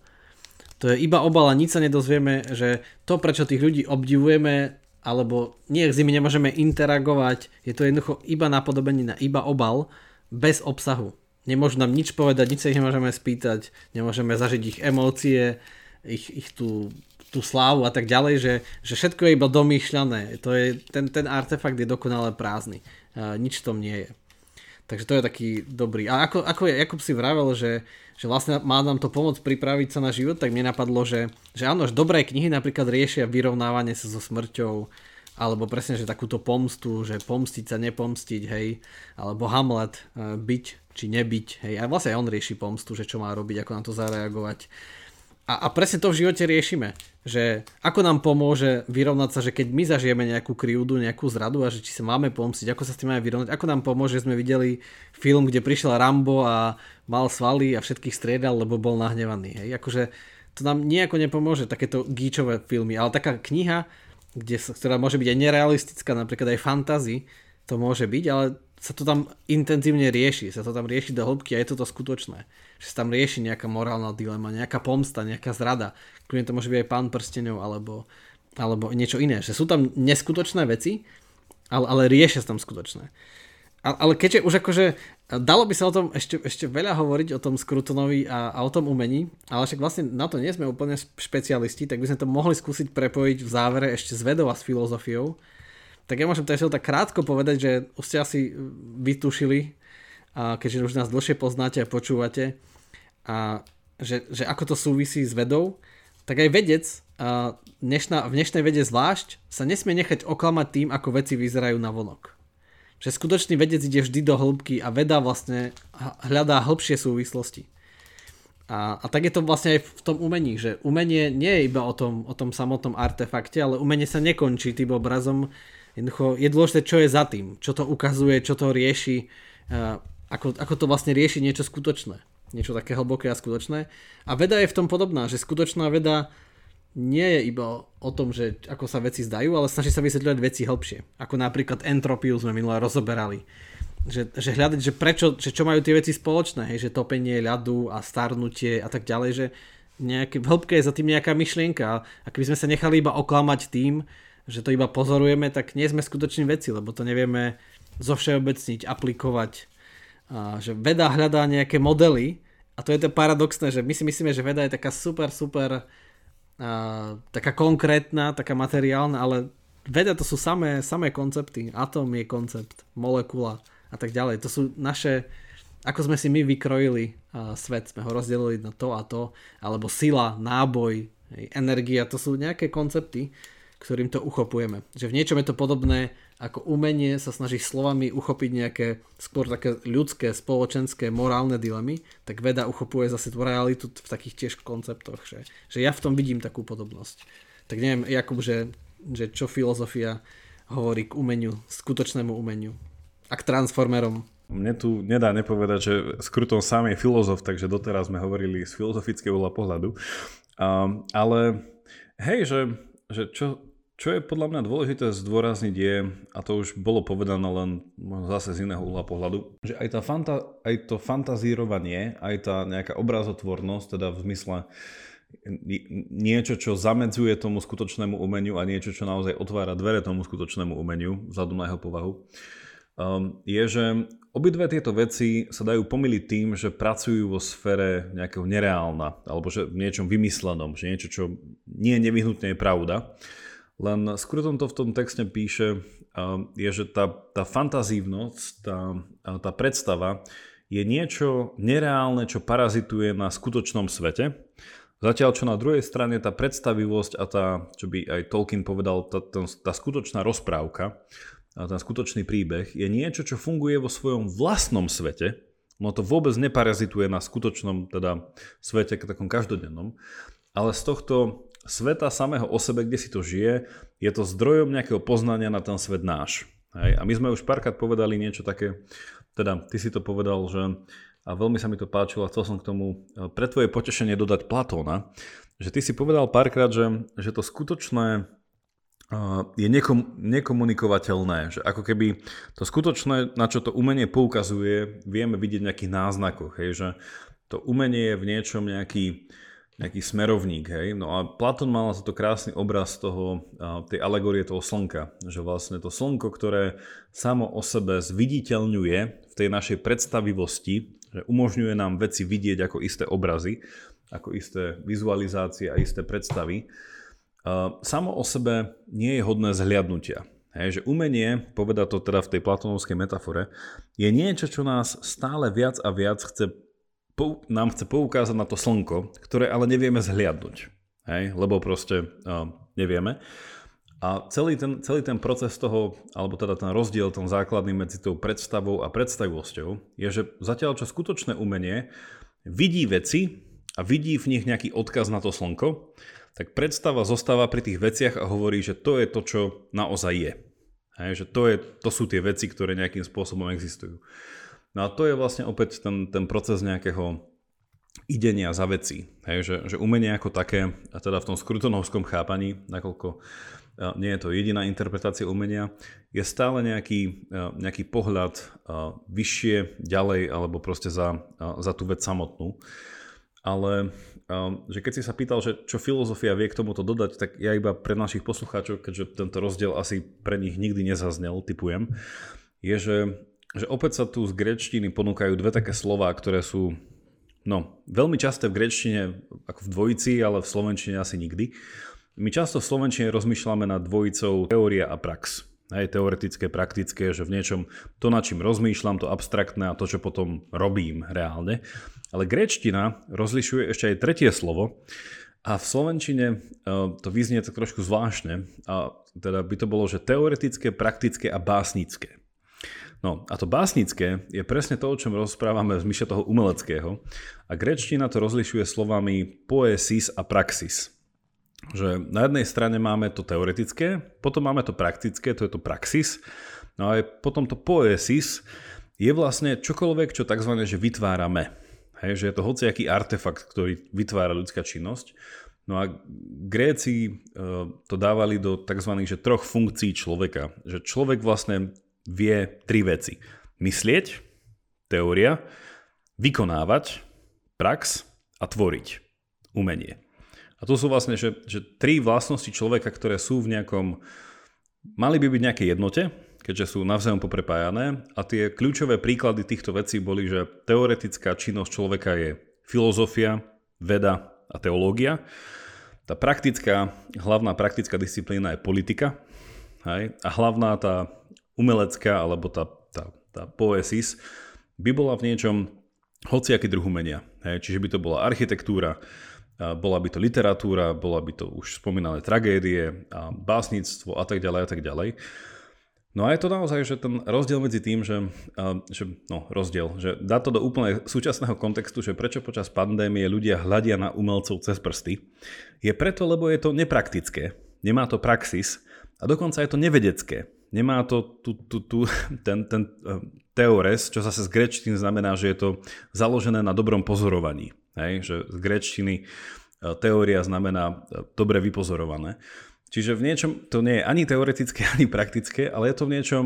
To je iba obal a nič sa nedozvieme, že to, prečo tých ľudí obdivujeme, alebo nie, s nimi nemôžeme interagovať, je to jednoducho iba napodobenina, iba obal bez obsahu. Nemôžu nám nič povedať, nič sa ich nemôžeme spýtať, nemôžeme zažiť ich emócie, ich, ich tú, tú slávu a tak ďalej, že, že všetko je iba domýšľané. To je, ten, ten artefakt je dokonale prázdny. A nič tom nie je. Takže to je taký dobrý. A ako, ako Jakub si vravel, že, že vlastne má nám to pomôcť pripraviť sa na život, tak mne napadlo, že, že áno, že dobré knihy napríklad riešia vyrovnávanie sa so smrťou, alebo presne, že takúto pomstu, že pomstiť sa, nepomstiť, hej, alebo Hamlet, e, byť či nebyť, hej, a vlastne aj on rieši pomstu, že čo má robiť, ako na to zareagovať. A, a presne to v živote riešime, že ako nám pomôže vyrovnať sa, že keď my zažijeme nejakú krivdu, nejakú zradu a že či sa máme pomstiť, ako sa s tým máme vyrovnať, ako nám pomôže, že sme videli film, kde prišiel Rambo a mal svaly a všetkých striedal, lebo bol nahnevaný, hej, akože to nám nejako nepomôže, takéto gíčové filmy, ale taká kniha, kde, ktorá môže byť aj nerealistická, napríklad aj fantasy, to môže byť, ale sa to tam intenzívne rieši, sa to tam rieši do hĺbky a je to skutočné. Že sa tam rieši nejaká morálna dilema, nejaká pomsta, nejaká zrada. Kľudne to môže byť aj pán prstenov alebo, alebo niečo iné. Že sú tam neskutočné veci, ale, ale riešia sa tam skutočné ale keďže už akože dalo by sa o tom ešte, ešte veľa hovoriť o tom Skrutonovi a, a o tom umení, ale však vlastne na to nie sme úplne špecialisti, tak by sme to mohli skúsiť prepojiť v závere ešte s vedou a s filozofiou. Tak ja môžem teda tak krátko povedať, že už ste asi vytušili, a keďže už nás dlhšie poznáte a počúvate, a že, že ako to súvisí s vedou, tak aj vedec, a dnešná, v dnešnej vede zvlášť, sa nesmie nechať oklamať tým, ako veci vyzerajú na vonok že skutočný vedec ide vždy do hĺbky a veda vlastne hľadá hĺbšie súvislosti. A, a tak je to vlastne aj v tom umení, že umenie nie je iba o tom, o tom samotnom artefakte, ale umenie sa nekončí tým obrazom. Jednoducho je dôležité, čo je za tým, čo to ukazuje, čo to rieši, ako, ako to vlastne rieši niečo skutočné. Niečo také hlboké a skutočné. A veda je v tom podobná, že skutočná veda nie je iba o tom, že ako sa veci zdajú, ale snaží sa vysvetľovať veci hlbšie. Ako napríklad entropiu sme minule rozoberali. Že, že hľadať, že prečo, že čo majú tie veci spoločné, hej, že topenie ľadu a starnutie a tak ďalej, že nejaké, v hĺbke je za tým nejaká myšlienka a keby sme sa nechali iba oklamať tým, že to iba pozorujeme, tak nie sme skutoční veci, lebo to nevieme zovšeobecniť, aplikovať. A že veda hľadá nejaké modely a to je to paradoxné, že my si myslíme, že veda je taká super, super taká konkrétna, taká materiálna, ale veda to sú samé, samé koncepty. Atóm je koncept, molekula a tak ďalej. To sú naše, ako sme si my vykrojili uh, svet, sme ho rozdelili na to a to, alebo sila, náboj, energia, to sú nejaké koncepty, ktorým to uchopujeme. Že v niečom je to podobné ako umenie sa snaží slovami uchopiť nejaké skôr také ľudské, spoločenské, morálne dilemy, tak veda uchopuje zase tú realitu v takých tiež konceptoch. Že, že ja v tom vidím takú podobnosť. Tak neviem, Jakub, že, že čo filozofia hovorí k umeniu, skutočnému umeniu a k transformerom. Mne tu nedá nepovedať, že Skruton sám je filozof, takže doteraz sme hovorili z filozofického pohľadu. Um, ale hej, že, že čo, čo je podľa mňa dôležité zdôrazniť je, a to už bolo povedané len zase z iného uhla pohľadu, že aj, tá fanta, aj to fantazírovanie, aj tá nejaká obrazotvornosť, teda v zmysle niečo, čo zamedzuje tomu skutočnému umeniu a niečo, čo naozaj otvára dvere tomu skutočnému umeniu, vzhľadom na jeho povahu, um, je, že obidve tieto veci sa dajú pomýliť tým, že pracujú vo sfére nejakého nereálna, alebo že v niečom vymyslenom, že niečo, čo nie nevyhnutne je pravda. Len Skruton to v tom texte píše, je, že tá, tá fantazívnosť, tá, tá predstava je niečo nereálne, čo parazituje na skutočnom svete. Zatiaľ, čo na druhej strane tá predstavivosť a tá, čo by aj Tolkien povedal, tá, tá skutočná rozprávka, a ten skutočný príbeh je niečo, čo funguje vo svojom vlastnom svete, no to vôbec neparazituje na skutočnom teda svete, takom každodennom, ale z tohto sveta samého o sebe, kde si to žije, je to zdrojom nejakého poznania na ten svet náš. Hej? A my sme už párkrát povedali niečo také, teda ty si to povedal, že a veľmi sa mi to páčilo a chcel som k tomu e, pre tvoje potešenie dodať Platóna, že ty si povedal párkrát, že, že to skutočné je nekom, nekomunikovateľné. Že ako keby to skutočné, na čo to umenie poukazuje, vieme vidieť v nejakých náznakoch. Hej, že to umenie je v niečom nejaký, nejaký smerovník. Hej? No a Platón mal za to krásny obraz toho, tej alegórie toho slnka. Že vlastne to slnko, ktoré samo o sebe zviditeľňuje v tej našej predstavivosti, že umožňuje nám veci vidieť ako isté obrazy, ako isté vizualizácie a isté predstavy, samo o sebe nie je hodné zhliadnutia. Hej, že umenie, poveda to teda v tej platonovskej metafore, je niečo, čo nás stále viac a viac chce, nám chce poukázať na to slnko, ktoré ale nevieme zhliadnúť. Hej, lebo proste uh, nevieme. A celý ten, celý ten proces toho, alebo teda ten rozdiel, ten základný medzi tou predstavou a predstavivosťou, je, že zatiaľ čo skutočné umenie vidí veci a vidí v nich nejaký odkaz na to slnko, tak predstava zostáva pri tých veciach a hovorí, že to je to, čo naozaj je. Hej, že to, je, to sú tie veci, ktoré nejakým spôsobom existujú. No a to je vlastne opäť ten, ten proces nejakého idenia za veci. Hej, že, že umenie ako také, a teda v tom skrutonovskom chápaní, nakoľko nie je to jediná interpretácia umenia, je stále nejaký, nejaký pohľad vyššie, ďalej, alebo proste za, za tú vec samotnú. Ale že keď si sa pýtal, že čo filozofia vie k tomuto dodať, tak ja iba pre našich poslucháčov, keďže tento rozdiel asi pre nich nikdy nezaznel, typujem, je, že, že opäť sa tu z grečtiny ponúkajú dve také slova, ktoré sú no, veľmi časté v grečtine, ako v dvojici, ale v slovenčine asi nikdy. My často v slovenčine rozmýšľame nad dvojicou teória a prax. Hej, teoretické, praktické, že v niečom to, nad čím rozmýšľam, to abstraktné a to, čo potom robím reálne. Ale gréčtina rozlišuje ešte aj tretie slovo a v slovenčine e, to vyznie tak trošku zvláštne. A teda by to bolo, že teoretické, praktické a básnické. No a to básnické je presne to, o čom rozprávame v zmyšle toho umeleckého. A gréčtina to rozlišuje slovami poesis a praxis že na jednej strane máme to teoretické, potom máme to praktické, to je to praxis, no a potom to poesis je vlastne čokoľvek, čo tzv. že vytvárame. Hej, že je to hociaký artefakt, ktorý vytvára ľudská činnosť. No a Gréci e, to dávali do tzv. Že troch funkcií človeka. Že človek vlastne vie tri veci. Myslieť, teória, vykonávať, prax a tvoriť, umenie. A to sú vlastne, že, že tri vlastnosti človeka, ktoré sú v nejakom, mali by byť nejaké jednote, keďže sú navzájom poprepájané. A tie kľúčové príklady týchto vecí boli, že teoretická činnosť človeka je filozofia, veda a teológia. Tá praktická, hlavná praktická disciplína je politika. Hej? A hlavná tá umelecká, alebo tá, tá, tá poesis, by bola v niečom hociaký druh umenia. Hej? Čiže by to bola architektúra, bola by to literatúra, bola by to už spomínané tragédie, a básnictvo a tak ďalej a tak ďalej. No a je to naozaj, že ten rozdiel medzi tým, že, že no rozdiel, že dá to do úplne súčasného kontextu, že prečo počas pandémie ľudia hľadia na umelcov cez prsty, je preto, lebo je to nepraktické, nemá to praxis a dokonca je to nevedecké. Nemá to tu, tu, tu, ten, ten e, teores, čo zase z grečtiny znamená, že je to založené na dobrom pozorovaní. Hej, že z gréčtiny e, teória znamená e, dobre vypozorované. Čiže v niečom to nie je ani teoretické, ani praktické, ale je to v niečom,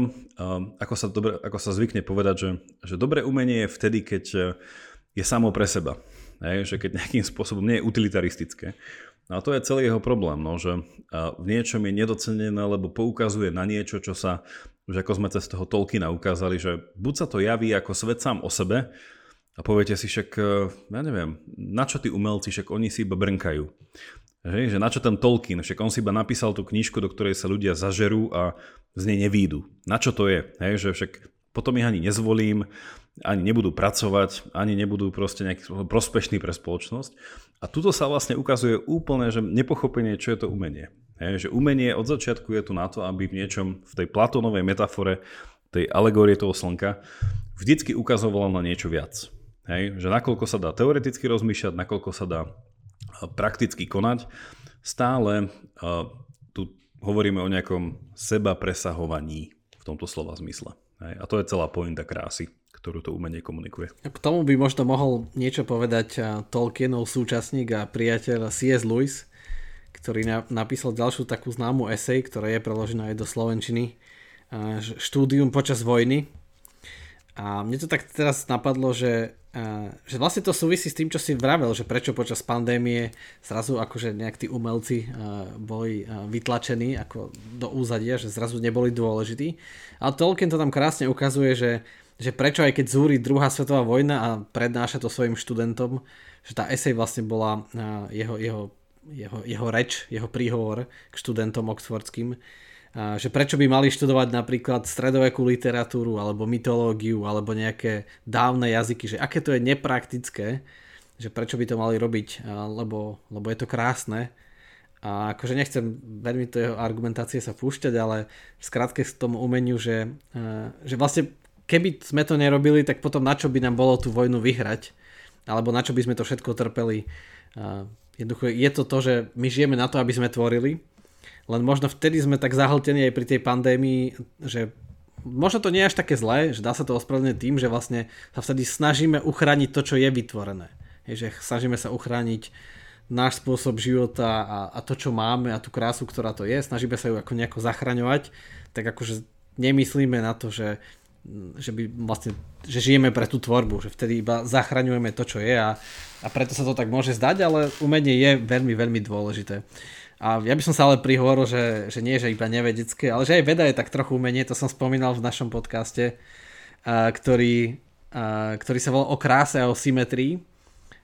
ako sa, dobre, ako sa zvykne povedať, že, že dobré umenie je vtedy, keď je samo pre seba. Hej, že keď nejakým spôsobom nie je utilitaristické. No a to je celý jeho problém, no, že v niečom je nedocenené, lebo poukazuje na niečo, čo sa, už ako sme cez toho Tolkiena ukázali, že buď sa to javí ako svet sám o sebe, a poviete si však, e, ja neviem, na čo tí umelci, však oni si iba brnkajú. Hej, že na čo ten Tolkien, však on si iba napísal tú knižku, do ktorej sa ľudia zažerú a z nej nevídu. Na čo to je? Hej, že však potom ich ani nezvolím, ani nebudú pracovať, ani nebudú proste nejaký prospešný pre spoločnosť. A tuto sa vlastne ukazuje úplne, že nepochopenie, čo je to umenie. Hej, že umenie od začiatku je tu na to, aby v niečom, v tej Platónovej metafore, tej alegórie toho slnka, vždycky ukazovalo na niečo viac. Hej, že nakoľko sa dá teoreticky rozmýšľať, nakoľko sa dá prakticky konať, stále uh, tu hovoríme o nejakom seba presahovaní v tomto slova zmysle. A to je celá pointa krásy, ktorú to umenie komunikuje. K tomu by možno mohol niečo povedať Tolkienov súčasník a priateľ C.S. Lewis, ktorý napísal ďalšiu takú známu esej, ktorá je preložená aj do Slovenčiny, štúdium počas vojny. A mne to tak teraz napadlo, že že vlastne to súvisí s tým, čo si vravel, že prečo počas pandémie zrazu akože nejak tí umelci boli vytlačení ako do úzadia, že zrazu neboli dôležití. Ale Tolkien to tam krásne ukazuje, že, že prečo aj keď zúri druhá svetová vojna a prednáša to svojim študentom, že tá esej vlastne bola jeho, jeho, jeho, jeho reč, jeho príhovor k študentom oxfordským, že prečo by mali študovať napríklad stredovekú literatúru alebo mytológiu alebo nejaké dávne jazyky, že aké to je nepraktické, že prečo by to mali robiť, lebo, lebo je to krásne. A akože nechcem veľmi to jeho argumentácie sa púšťať, ale v skratke k tomu umeniu, že, že vlastne keby sme to nerobili, tak potom na čo by nám bolo tú vojnu vyhrať, alebo na čo by sme to všetko trpeli. Jednoducho je to to, že my žijeme na to, aby sme tvorili, len možno vtedy sme tak zahltení aj pri tej pandémii, že možno to nie je až také zlé, že dá sa to ospravedlniť tým, že vlastne sa vtedy snažíme uchrániť to, čo je vytvorené. Je, že snažíme sa uchrániť náš spôsob života a, a to, čo máme a tú krásu, ktorá to je, snažíme sa ju ako nejako zachraňovať, tak akože nemyslíme na to, že, že by vlastne, že žijeme pre tú tvorbu, že vtedy iba zachraňujeme to, čo je a, a preto sa to tak môže zdať, ale umenie je veľmi, veľmi dôležité. A ja by som sa ale prihovoril, že, že nie, že iba nevedecké, ale že aj veda je tak trochu umenie, to som spomínal v našom podcaste, ktorý, ktorý sa volal o kráse a o symetrii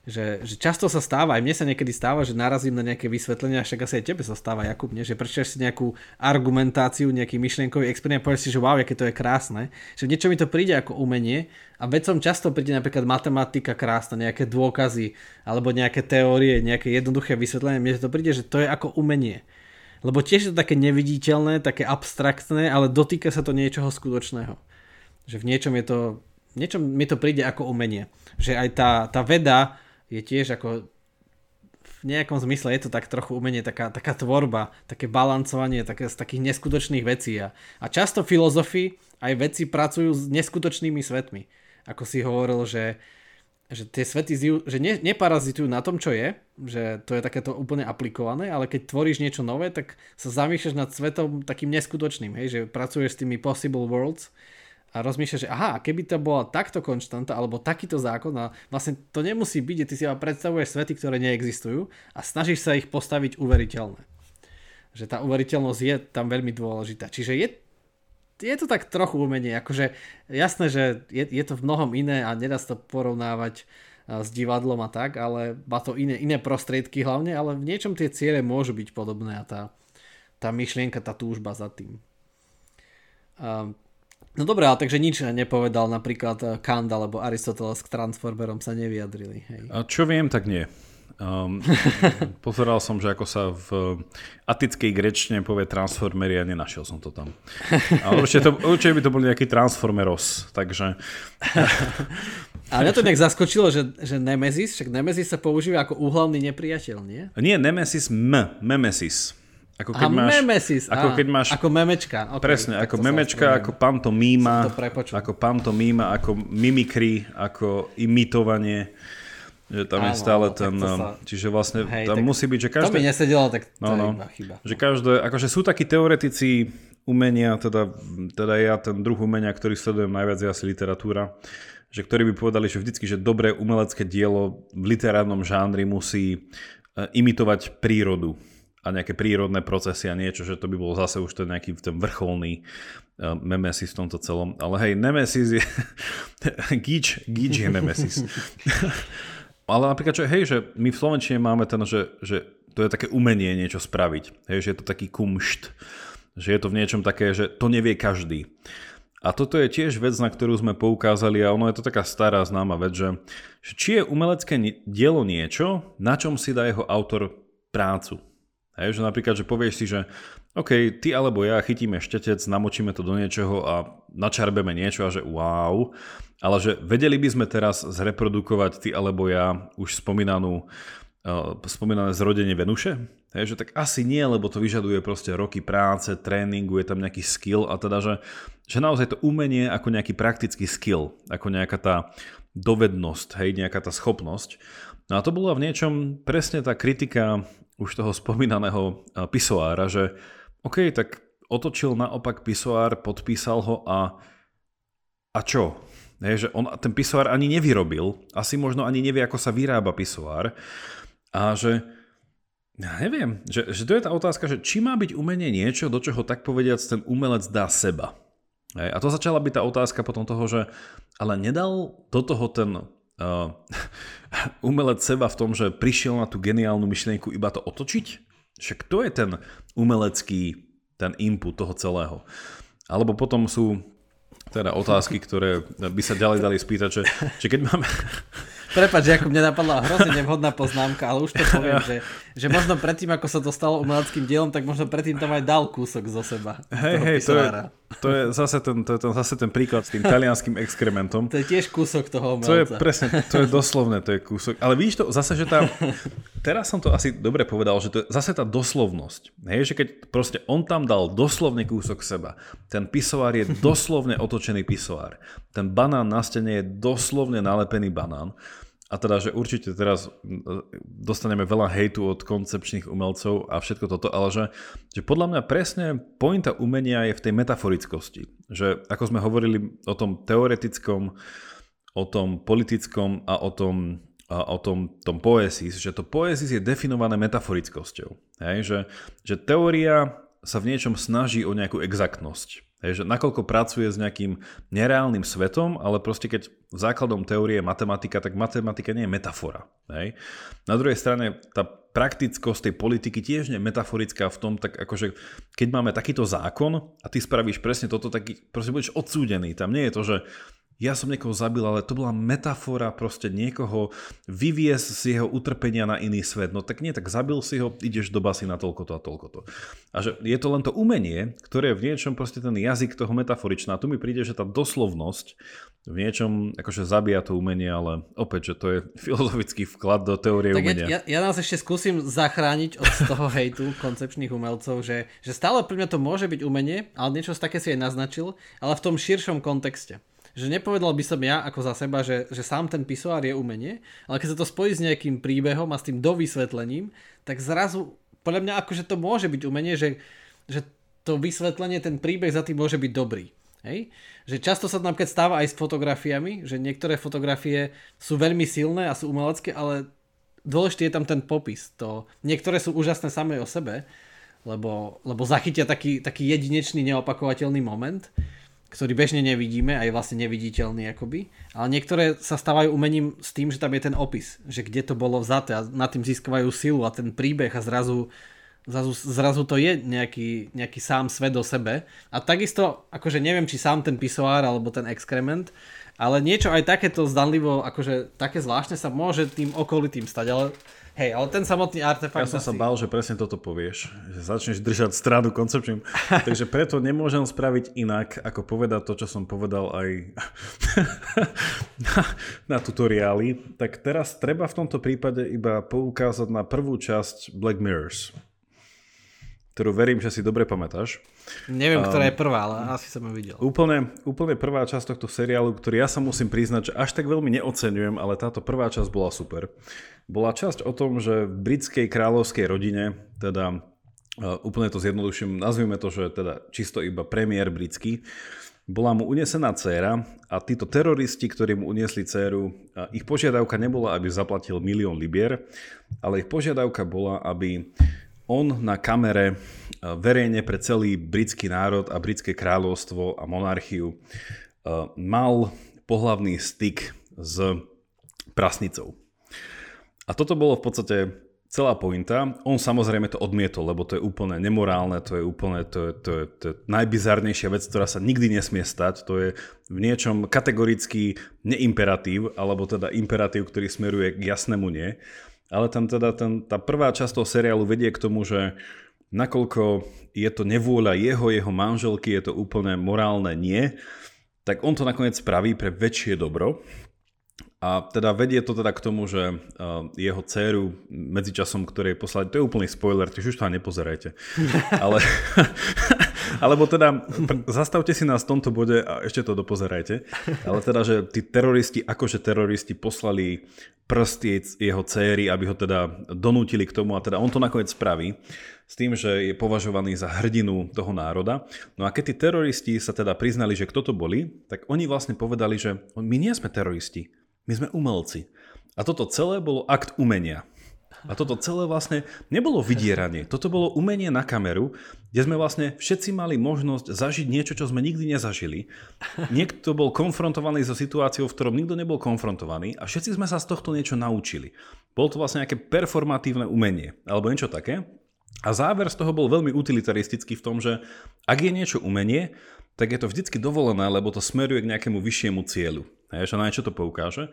že, že často sa stáva, aj mne sa niekedy stáva, že narazím na nejaké vysvetlenia, však asi aj tebe sa stáva, Jakub, nie? že prečítaš si nejakú argumentáciu, nejaký myšlienkový experiment povieš si, že wow, aké to je krásne, že niečo mi to príde ako umenie a vedcom často príde napríklad matematika krásna, nejaké dôkazy alebo nejaké teórie, nejaké jednoduché vysvetlenie, mne to príde, že to je ako umenie. Lebo tiež je to také neviditeľné, také abstraktné, ale dotýka sa to niečoho skutočného. Že v niečom je to, niečom mi to príde ako umenie. Že aj tá, tá veda je tiež ako v nejakom zmysle je to tak trochu umenie, taká, taká tvorba, také balancovanie také, z takých neskutočných vecí. A, a často filozofi aj veci pracujú s neskutočnými svetmi. Ako si hovoril, že, že tie svety že ne, neparazitujú na tom, čo je, že to je takéto úplne aplikované, ale keď tvoríš niečo nové, tak sa zamýšľaš nad svetom takým neskutočným, hej, že pracuješ s tými possible worlds a rozmýšľa, že aha, keby to bola takto konštanta alebo takýto zákon a vlastne to nemusí byť, ty si iba predstavuješ svety, ktoré neexistujú a snažíš sa ich postaviť uveriteľné. Že tá uveriteľnosť je tam veľmi dôležitá. Čiže je, je to tak trochu umenie, akože jasné, že je, je to v mnohom iné a nedá sa to porovnávať s divadlom a tak, ale má to iné, iné prostriedky hlavne, ale v niečom tie ciele môžu byť podobné a tá, tá myšlienka, tá túžba za tým. Um, No dobré, ale takže nič nepovedal napríklad eh, Kant alebo Aristoteles k Transformerom sa nevyjadrili. Hej. A čo viem, tak nie. Um, pozeral som, že ako sa v atickej grečne povie transformery a nenašiel som to tam. Ale určite, to, určite by to bol nejaký transformeros, takže... A mňa to nejak zaskočilo, že, že Nemesis, však Nemesis sa používa ako úhlavný nepriateľ, nie? Nie, Nemesis M, Nemesis. Ako keď Aha, máš, memesis. Ako keď máš... Ako memečka. Okay, presne, ako memečka, ako pantomíma, ako pantomíma, ako mimikry, ako imitovanie. Že tam Áno, je stále ten... Sa... Čiže vlastne Hej, tam musí byť, že každé... To mi nesedelo, tak to no, no, je iba chyba. Že každé, akože sú takí teoretici umenia, teda, teda ja ten druh umenia, ktorý sledujem najviac je asi literatúra, že ktorí by povedali, že vždycky, že dobré umelecké dielo v literárnom žánri musí eh, imitovať prírodu a nejaké prírodné procesy a niečo, že to by bol zase už ten nejaký ten vrcholný uh, Nemesis v tomto celom. Ale hej, Nemesis je... Gíč, Gíč je Nemesis. Ale napríklad, že hej, že my v Slovenčine máme ten, že, že to je také umenie niečo spraviť. Hej, že je to taký kumšt. Že je to v niečom také, že to nevie každý. A toto je tiež vec, na ktorú sme poukázali a ono je to taká stará známa vec, že, že či je umelecké dielo niečo, na čom si dá jeho autor prácu. Hej, že napríklad, že povieš si, že OK, ty alebo ja chytíme štetec, namočíme to do niečoho a načarbeme niečo a že wow, ale že vedeli by sme teraz zreprodukovať ty alebo ja už spomínanú spomínané zrodenie Venuše? Hej, že tak asi nie, lebo to vyžaduje proste roky práce, tréningu, je tam nejaký skill a teda, že, že naozaj to umenie ako nejaký praktický skill, ako nejaká tá dovednosť, hej, nejaká tá schopnosť. No a to bola v niečom presne tá kritika už toho spomínaného pisoára, že OK, tak otočil naopak pisoár, podpísal ho a, a čo? Hej, že on ten pisoár ani nevyrobil, asi možno ani nevie, ako sa vyrába pisoár a že ja neviem, že, že to je tá otázka, že či má byť umenie niečo, do čoho tak povediac ten umelec dá seba. A to začala byť tá otázka potom toho, že ale nedal do toho ten uh, umelec seba v tom, že prišiel na tú geniálnu myšlienku iba to otočiť? Že kto je ten umelecký, ten input toho celého? Alebo potom sú teda otázky, ktoré by sa ďalej dali spýtať, že, že keď máme... Prepač, ako mne napadla hrozne nevhodná poznámka, ale už to poviem, že, že možno predtým, ako sa to stalo umeleckým dielom, tak možno predtým tam aj dal kúsok zo seba. Hej, hej, to je, to je, zase ten, to je ten, zase ten príklad s tým talianským exkrementom. To je tiež kúsok toho umelca. To je presne, to je doslovné, to je kúsok. Ale vidíš to zase, že tá, teraz som to asi dobre povedal, že to je zase tá doslovnosť. Hej, že keď proste on tam dal doslovne kúsok seba, ten pisovár je doslovne otočený pisovár, ten banán na stene je doslovne nalepený banán, a teda, že určite teraz dostaneme veľa hejtu od koncepčných umelcov a všetko toto, ale že, že podľa mňa presne pointa umenia je v tej metaforickosti. Že ako sme hovorili o tom teoretickom, o tom politickom a o tom, a o tom, tom poesis, že to poesis je definované metaforickosťou. Hej? Že, že teória sa v niečom snaží o nejakú exaktnosť. Hej, že nakoľko pracuje s nejakým nereálnym svetom, ale proste keď základom teórie je matematika, tak matematika nie je metafora. Hej. Na druhej strane tá praktickosť tej politiky tiež nie je metaforická v tom, tak akože keď máme takýto zákon a ty spravíš presne toto, tak proste budeš odsúdený. Tam nie je to, že ja som niekoho zabil, ale to bola metafora proste niekoho vyviesť z jeho utrpenia na iný svet. No tak nie, tak zabil si ho, ideš do basy na toľko to a toľko to. A že je to len to umenie, ktoré je v niečom proste ten jazyk toho metaforičná. A tu mi príde, že tá doslovnosť v niečom akože zabíja to umenie, ale opäť, že to je filozofický vklad do teórie tak umenia. Ja, ja, ja nás ešte skúsim zachrániť od toho hejtu koncepčných umelcov, že, že stále pri mňa to môže byť umenie, ale niečo také si aj naznačil, ale v tom širšom kontexte že nepovedal by som ja ako za seba, že, že sám ten pisoár je umenie, ale keď sa to spojí s nejakým príbehom a s tým dovysvetlením, tak zrazu podľa mňa akože to môže byť umenie, že, že to vysvetlenie, ten príbeh za tým môže byť dobrý. Hej? Že často sa to napríklad stáva aj s fotografiami, že niektoré fotografie sú veľmi silné a sú umelecké, ale dôležitý je tam ten popis. To, niektoré sú úžasné samé o sebe, lebo, lebo zachytia taký, taký jedinečný, neopakovateľný moment ktorý bežne nevidíme, aj vlastne neviditeľný akoby, ale niektoré sa stávajú umením s tým, že tam je ten opis, že kde to bolo vzaté a na tým získavajú silu a ten príbeh a zrazu, zrazu, zrazu to je nejaký, nejaký sám svet o sebe. A takisto, akože neviem, či sám ten pisoár alebo ten exkrement, ale niečo aj takéto zdanlivo, akože také zvláštne sa môže tým okolitým stať, ale Hej, ale ten samotný artefakt... Ja som asi... sa bál, že presne toto povieš, že začneš držať stranu koncepčným. Takže preto nemôžem spraviť inak, ako povedať to, čo som povedal aj na, na tutoriáli. Tak teraz treba v tomto prípade iba poukázať na prvú časť Black Mirrors, ktorú verím, že si dobre pamätáš. Neviem, ktorá je prvá, ale asi som ju videl. Úplne, úplne prvá časť tohto seriálu, ktorý ja sa musím priznať, že až tak veľmi neocenujem, ale táto prvá časť bola super. Bola časť o tom, že v britskej kráľovskej rodine, teda uh, úplne to zjednoduším, nazvime to, že teda čisto iba premiér britský, bola mu unesená dcéra a títo teroristi, ktorí mu uniesli dceru, ich požiadavka nebola, aby zaplatil milión libier, ale ich požiadavka bola, aby on na kamere verejne pre celý britský národ a britské kráľovstvo a monarchiu mal pohlavný styk s prasnicou. A toto bolo v podstate celá pointa. On samozrejme to odmietol, lebo to je úplne nemorálne, to je úplne to je, to je, to je najbizarnejšia vec, ktorá sa nikdy nesmie stať. To je v niečom kategorický neimperatív, alebo teda imperatív, ktorý smeruje k jasnému nie. Ale tam teda ten, tá prvá časť toho seriálu vedie k tomu, že nakoľko je to nevôľa jeho, jeho manželky, je to úplne morálne nie, tak on to nakoniec spraví pre väčšie dobro. A teda vedie to teda k tomu, že uh, jeho dceru medzičasom, ktorej poslali, to je úplný spoiler, tiež už to aj nepozerajte. Ale, alebo teda, zastavte si nás v tomto bode a ešte to dopozerajte. Ale teda, že tí teroristi, akože teroristi poslali prst jeho céry, aby ho teda donútili k tomu a teda on to nakoniec spraví s tým, že je považovaný za hrdinu toho národa. No a keď tí teroristi sa teda priznali, že kto to boli, tak oni vlastne povedali, že my nie sme teroristi, my sme umelci. A toto celé bolo akt umenia. A toto celé vlastne nebolo vydieranie. Toto bolo umenie na kameru, kde sme vlastne všetci mali možnosť zažiť niečo, čo sme nikdy nezažili. Niekto bol konfrontovaný so situáciou, v ktorom nikto nebol konfrontovaný a všetci sme sa z tohto niečo naučili. Bolo to vlastne nejaké performatívne umenie, alebo niečo také. A záver z toho bol veľmi utilitaristický v tom, že ak je niečo umenie, tak je to vždycky dovolené, lebo to smeruje k nejakému vyššiemu cieľu. Hej, že na niečo to poukáže.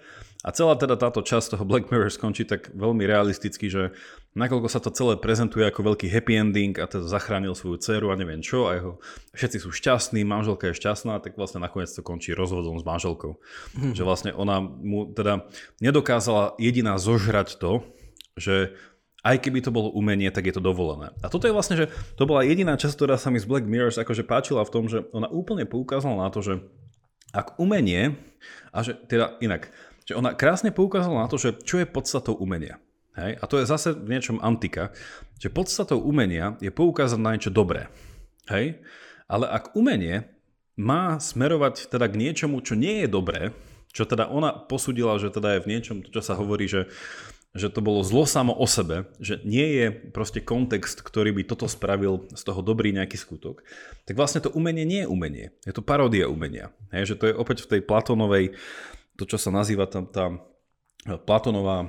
A celá teda táto časť toho Black Mirror skončí tak veľmi realisticky, že nakoľko sa to celé prezentuje ako veľký happy ending a teda zachránil svoju dceru a neviem čo a jeho, všetci sú šťastní, manželka je šťastná, tak vlastne nakoniec to končí rozvodom s manželkou. Mm-hmm. Že vlastne ona mu teda nedokázala jediná zožrať to, že aj keby to bolo umenie, tak je to dovolené. A toto je vlastne, že to bola jediná časť, ktorá sa mi z Black Mirrors akože páčila v tom, že ona úplne poukázala na to, že ak umenie, a že teda inak, že ona krásne poukázala na to, že čo je podstatou umenia. Hej? A to je zase v niečom antika, že podstatou umenia je poukázať na niečo dobré. Hej? Ale ak umenie má smerovať teda k niečomu, čo nie je dobré, čo teda ona posudila, že teda je v niečom, to čo sa hovorí, že že to bolo zlo samo o sebe, že nie je proste kontext, ktorý by toto spravil z toho dobrý nejaký skutok, tak vlastne to umenie nie je umenie. Je to paródia umenia. Hej, že to je opäť v tej Platonovej, to čo sa nazýva tam tá Platonová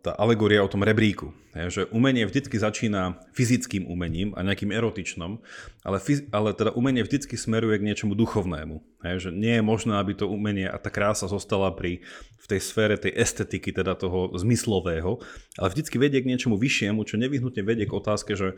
tá alegória o tom rebríku, že umenie vždycky začína fyzickým umením a nejakým erotičnom, ale, ale teda umenie vždycky smeruje k niečomu duchovnému. Že nie je možné, aby to umenie a tá krása zostala pri, v tej sfére tej estetiky, teda toho zmyslového, ale vždycky vedie k niečomu vyššiemu, čo nevyhnutne vedie k otázke, že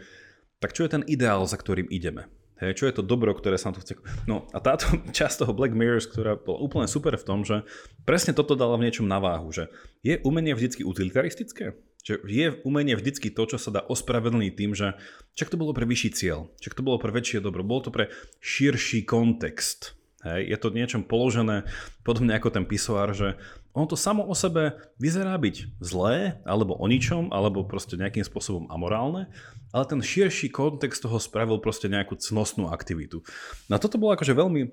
tak čo je ten ideál, za ktorým ideme? Hej, čo je to dobro, ktoré sa tu chce... No a táto časť toho Black Mirrors, ktorá bola úplne super v tom, že presne toto dala v niečom na váhu, že je umenie vždycky utilitaristické? Že je umenie vždycky to, čo sa dá ospravedlniť tým, že čak to bolo pre vyšší cieľ, čak to bolo pre väčšie dobro, bolo to pre širší kontext. Hej, je to niečom položené, podobne ako ten pisoár, že ono to samo o sebe vyzerá byť zlé, alebo o ničom, alebo proste nejakým spôsobom amorálne, ale ten širší kontext toho spravil proste nejakú cnostnú aktivitu. No a toto bolo akože veľmi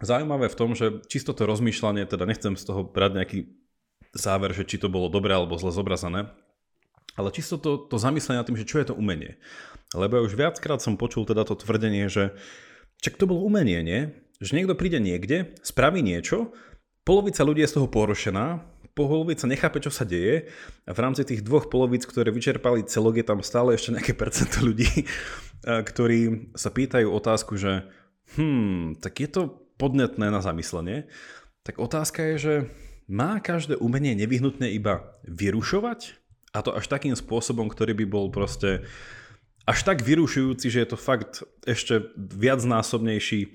zaujímavé v tom, že čisto to rozmýšľanie, teda nechcem z toho brať nejaký záver, že či to bolo dobre alebo zle zobrazené, ale čisto to, to zamyslenie nad tým, že čo je to umenie. Lebo ja už viackrát som počul teda to tvrdenie, že čak to bolo umenie, nie? Že niekto príde niekde, spraví niečo, polovica ľudí je z toho porušená, polovica nechápe, čo sa deje a v rámci tých dvoch polovic, ktoré vyčerpali celok, je tam stále ešte nejaké percento ľudí, ktorí sa pýtajú otázku, že hm, tak je to podnetné na zamyslenie. Tak otázka je, že má každé umenie nevyhnutne iba vyrušovať? A to až takým spôsobom, ktorý by bol proste až tak vyrušujúci, že je to fakt ešte viacnásobnejší e,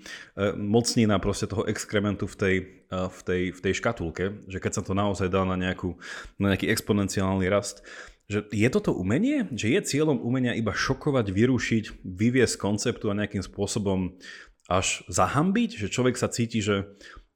mocnina proste toho exkrementu v tej, e, v, tej, v tej škatulke, že keď sa to naozaj dá na, nejakú, na nejaký exponenciálny rast, že je toto umenie? Že je cieľom umenia iba šokovať, vyrušiť, vyviesť konceptu a nejakým spôsobom až zahambiť? Že človek sa cíti, že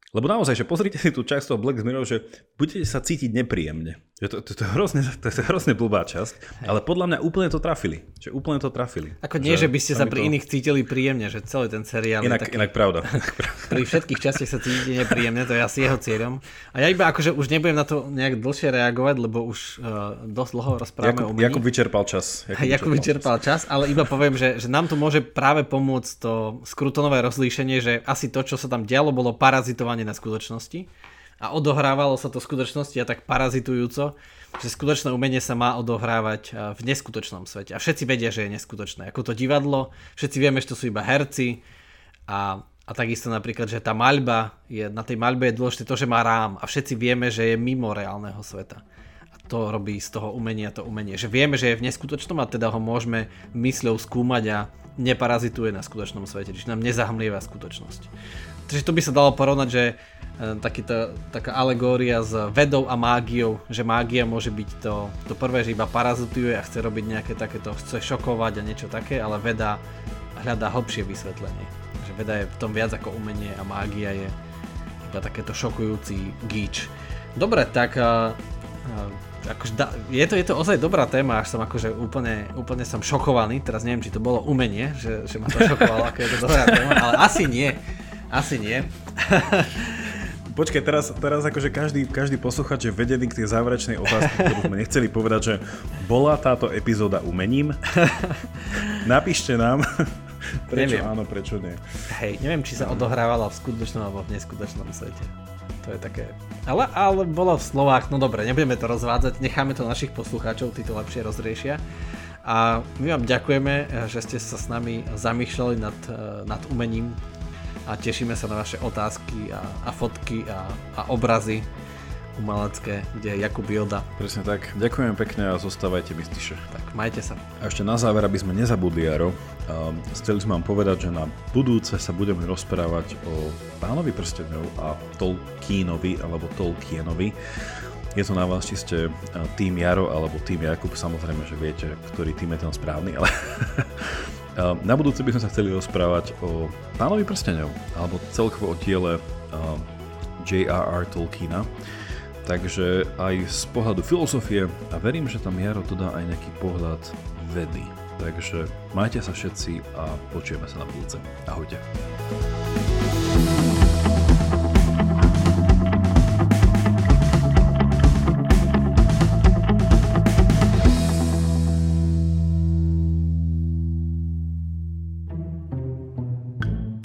lebo naozaj, že pozrite si tú časť toho Black Mirror, že budete sa cítiť nepríjemne. Že to, to, to, je hrozne, to je hrozne blbá časť, ale podľa mňa úplne to trafili. Že úplne to trafili. Ako nie, že, že by ste sa pri to... iných cítili príjemne, že celý ten seriál inak, je taký... Inak pravda. pri všetkých častiach sa cítite nepríjemne, to je asi jeho cieľom. A ja iba akože už nebudem na to nejak dlhšie reagovať, lebo už uh, dosť dlho rozprávame Jakub, o mení. Jakub vyčerpal čas. Jakub, Jakub vyčerpal čas. čas, ale iba poviem, že, že nám tu môže práve pomôcť to skrutonové rozlíšenie, že asi to, čo sa tam dialo, bolo parazitovanie na skutočnosti a odohrávalo sa to v skutočnosti a tak parazitujúco, že skutočné umenie sa má odohrávať e, v neskutočnom svete. A všetci vedia, že je neskutočné. Ako to divadlo, všetci vieme, že to sú iba herci a, a takisto napríklad, že tá maľba, je, na tej maľbe je dôležité to, že má rám a všetci vieme, že je mimo reálneho sveta. A to robí z toho umenia to umenie. Že vieme, že je v neskutočnom a teda ho môžeme mysľou skúmať a neparazituje na skutočnom svete, čiže nám nezahmlieva skutočnosť. Takže to by sa dalo porovnať, že e, takýto, taká alegória s vedou a mágiou, že mágia môže byť to, to prvé, že iba parazituje a chce robiť nejaké takéto, chce šokovať a niečo také, ale veda hľadá hlbšie vysvetlenie. Že veda je v tom viac ako umenie a mágia je iba takéto šokujúci gíč. Dobre, tak uh, uh, akože da, je, to, je to ozaj dobrá téma, až som akože úplne, úplne som šokovaný, teraz neviem, či to bolo umenie, že, že ma to šokovalo, ako je to dobrá téma, ale asi nie. Asi nie. Počkaj, teraz, teraz akože každý, každý posluchač je vedený k tej záverečnej otázke, ktorú sme nechceli povedať, že bola táto epizóda umením? Napíšte nám, prečo neviem. áno, prečo nie. Hej, neviem, či sa odohrávala v skutočnom alebo v neskutočnom svete. To je také... Ale, ale bolo v slovách, no dobre, nebudeme to rozvádzať, necháme to našich poslucháčov, tí to lepšie rozriešia. A my vám ďakujeme, že ste sa s nami zamýšľali nad, nad umením a tešíme sa na vaše otázky a, a fotky a, a obrazy umelecké, kde je Jakub Joda. Presne tak. Ďakujem pekne a zostávajte mystiše. Tak majte sa. A ešte na záver, aby sme nezabudli, Jaro, um, chceli sme vám povedať, že na budúce sa budeme rozprávať o Pánovi prstenov a Tolkienovi alebo Tolkienovi. Je to na vás, či ste tým Jaro alebo tým Jakub, samozrejme, že viete, ktorý tým je ten správny, ale Na budúce by sme sa chceli rozprávať o Pánovi prstenov, alebo celkovo o diele J.R.R. Tolkiena. Takže aj z pohľadu filozofie a verím, že tam Jaro to dá aj nejaký pohľad vedy. Takže majte sa všetci a počujeme sa na budúce. Ahojte.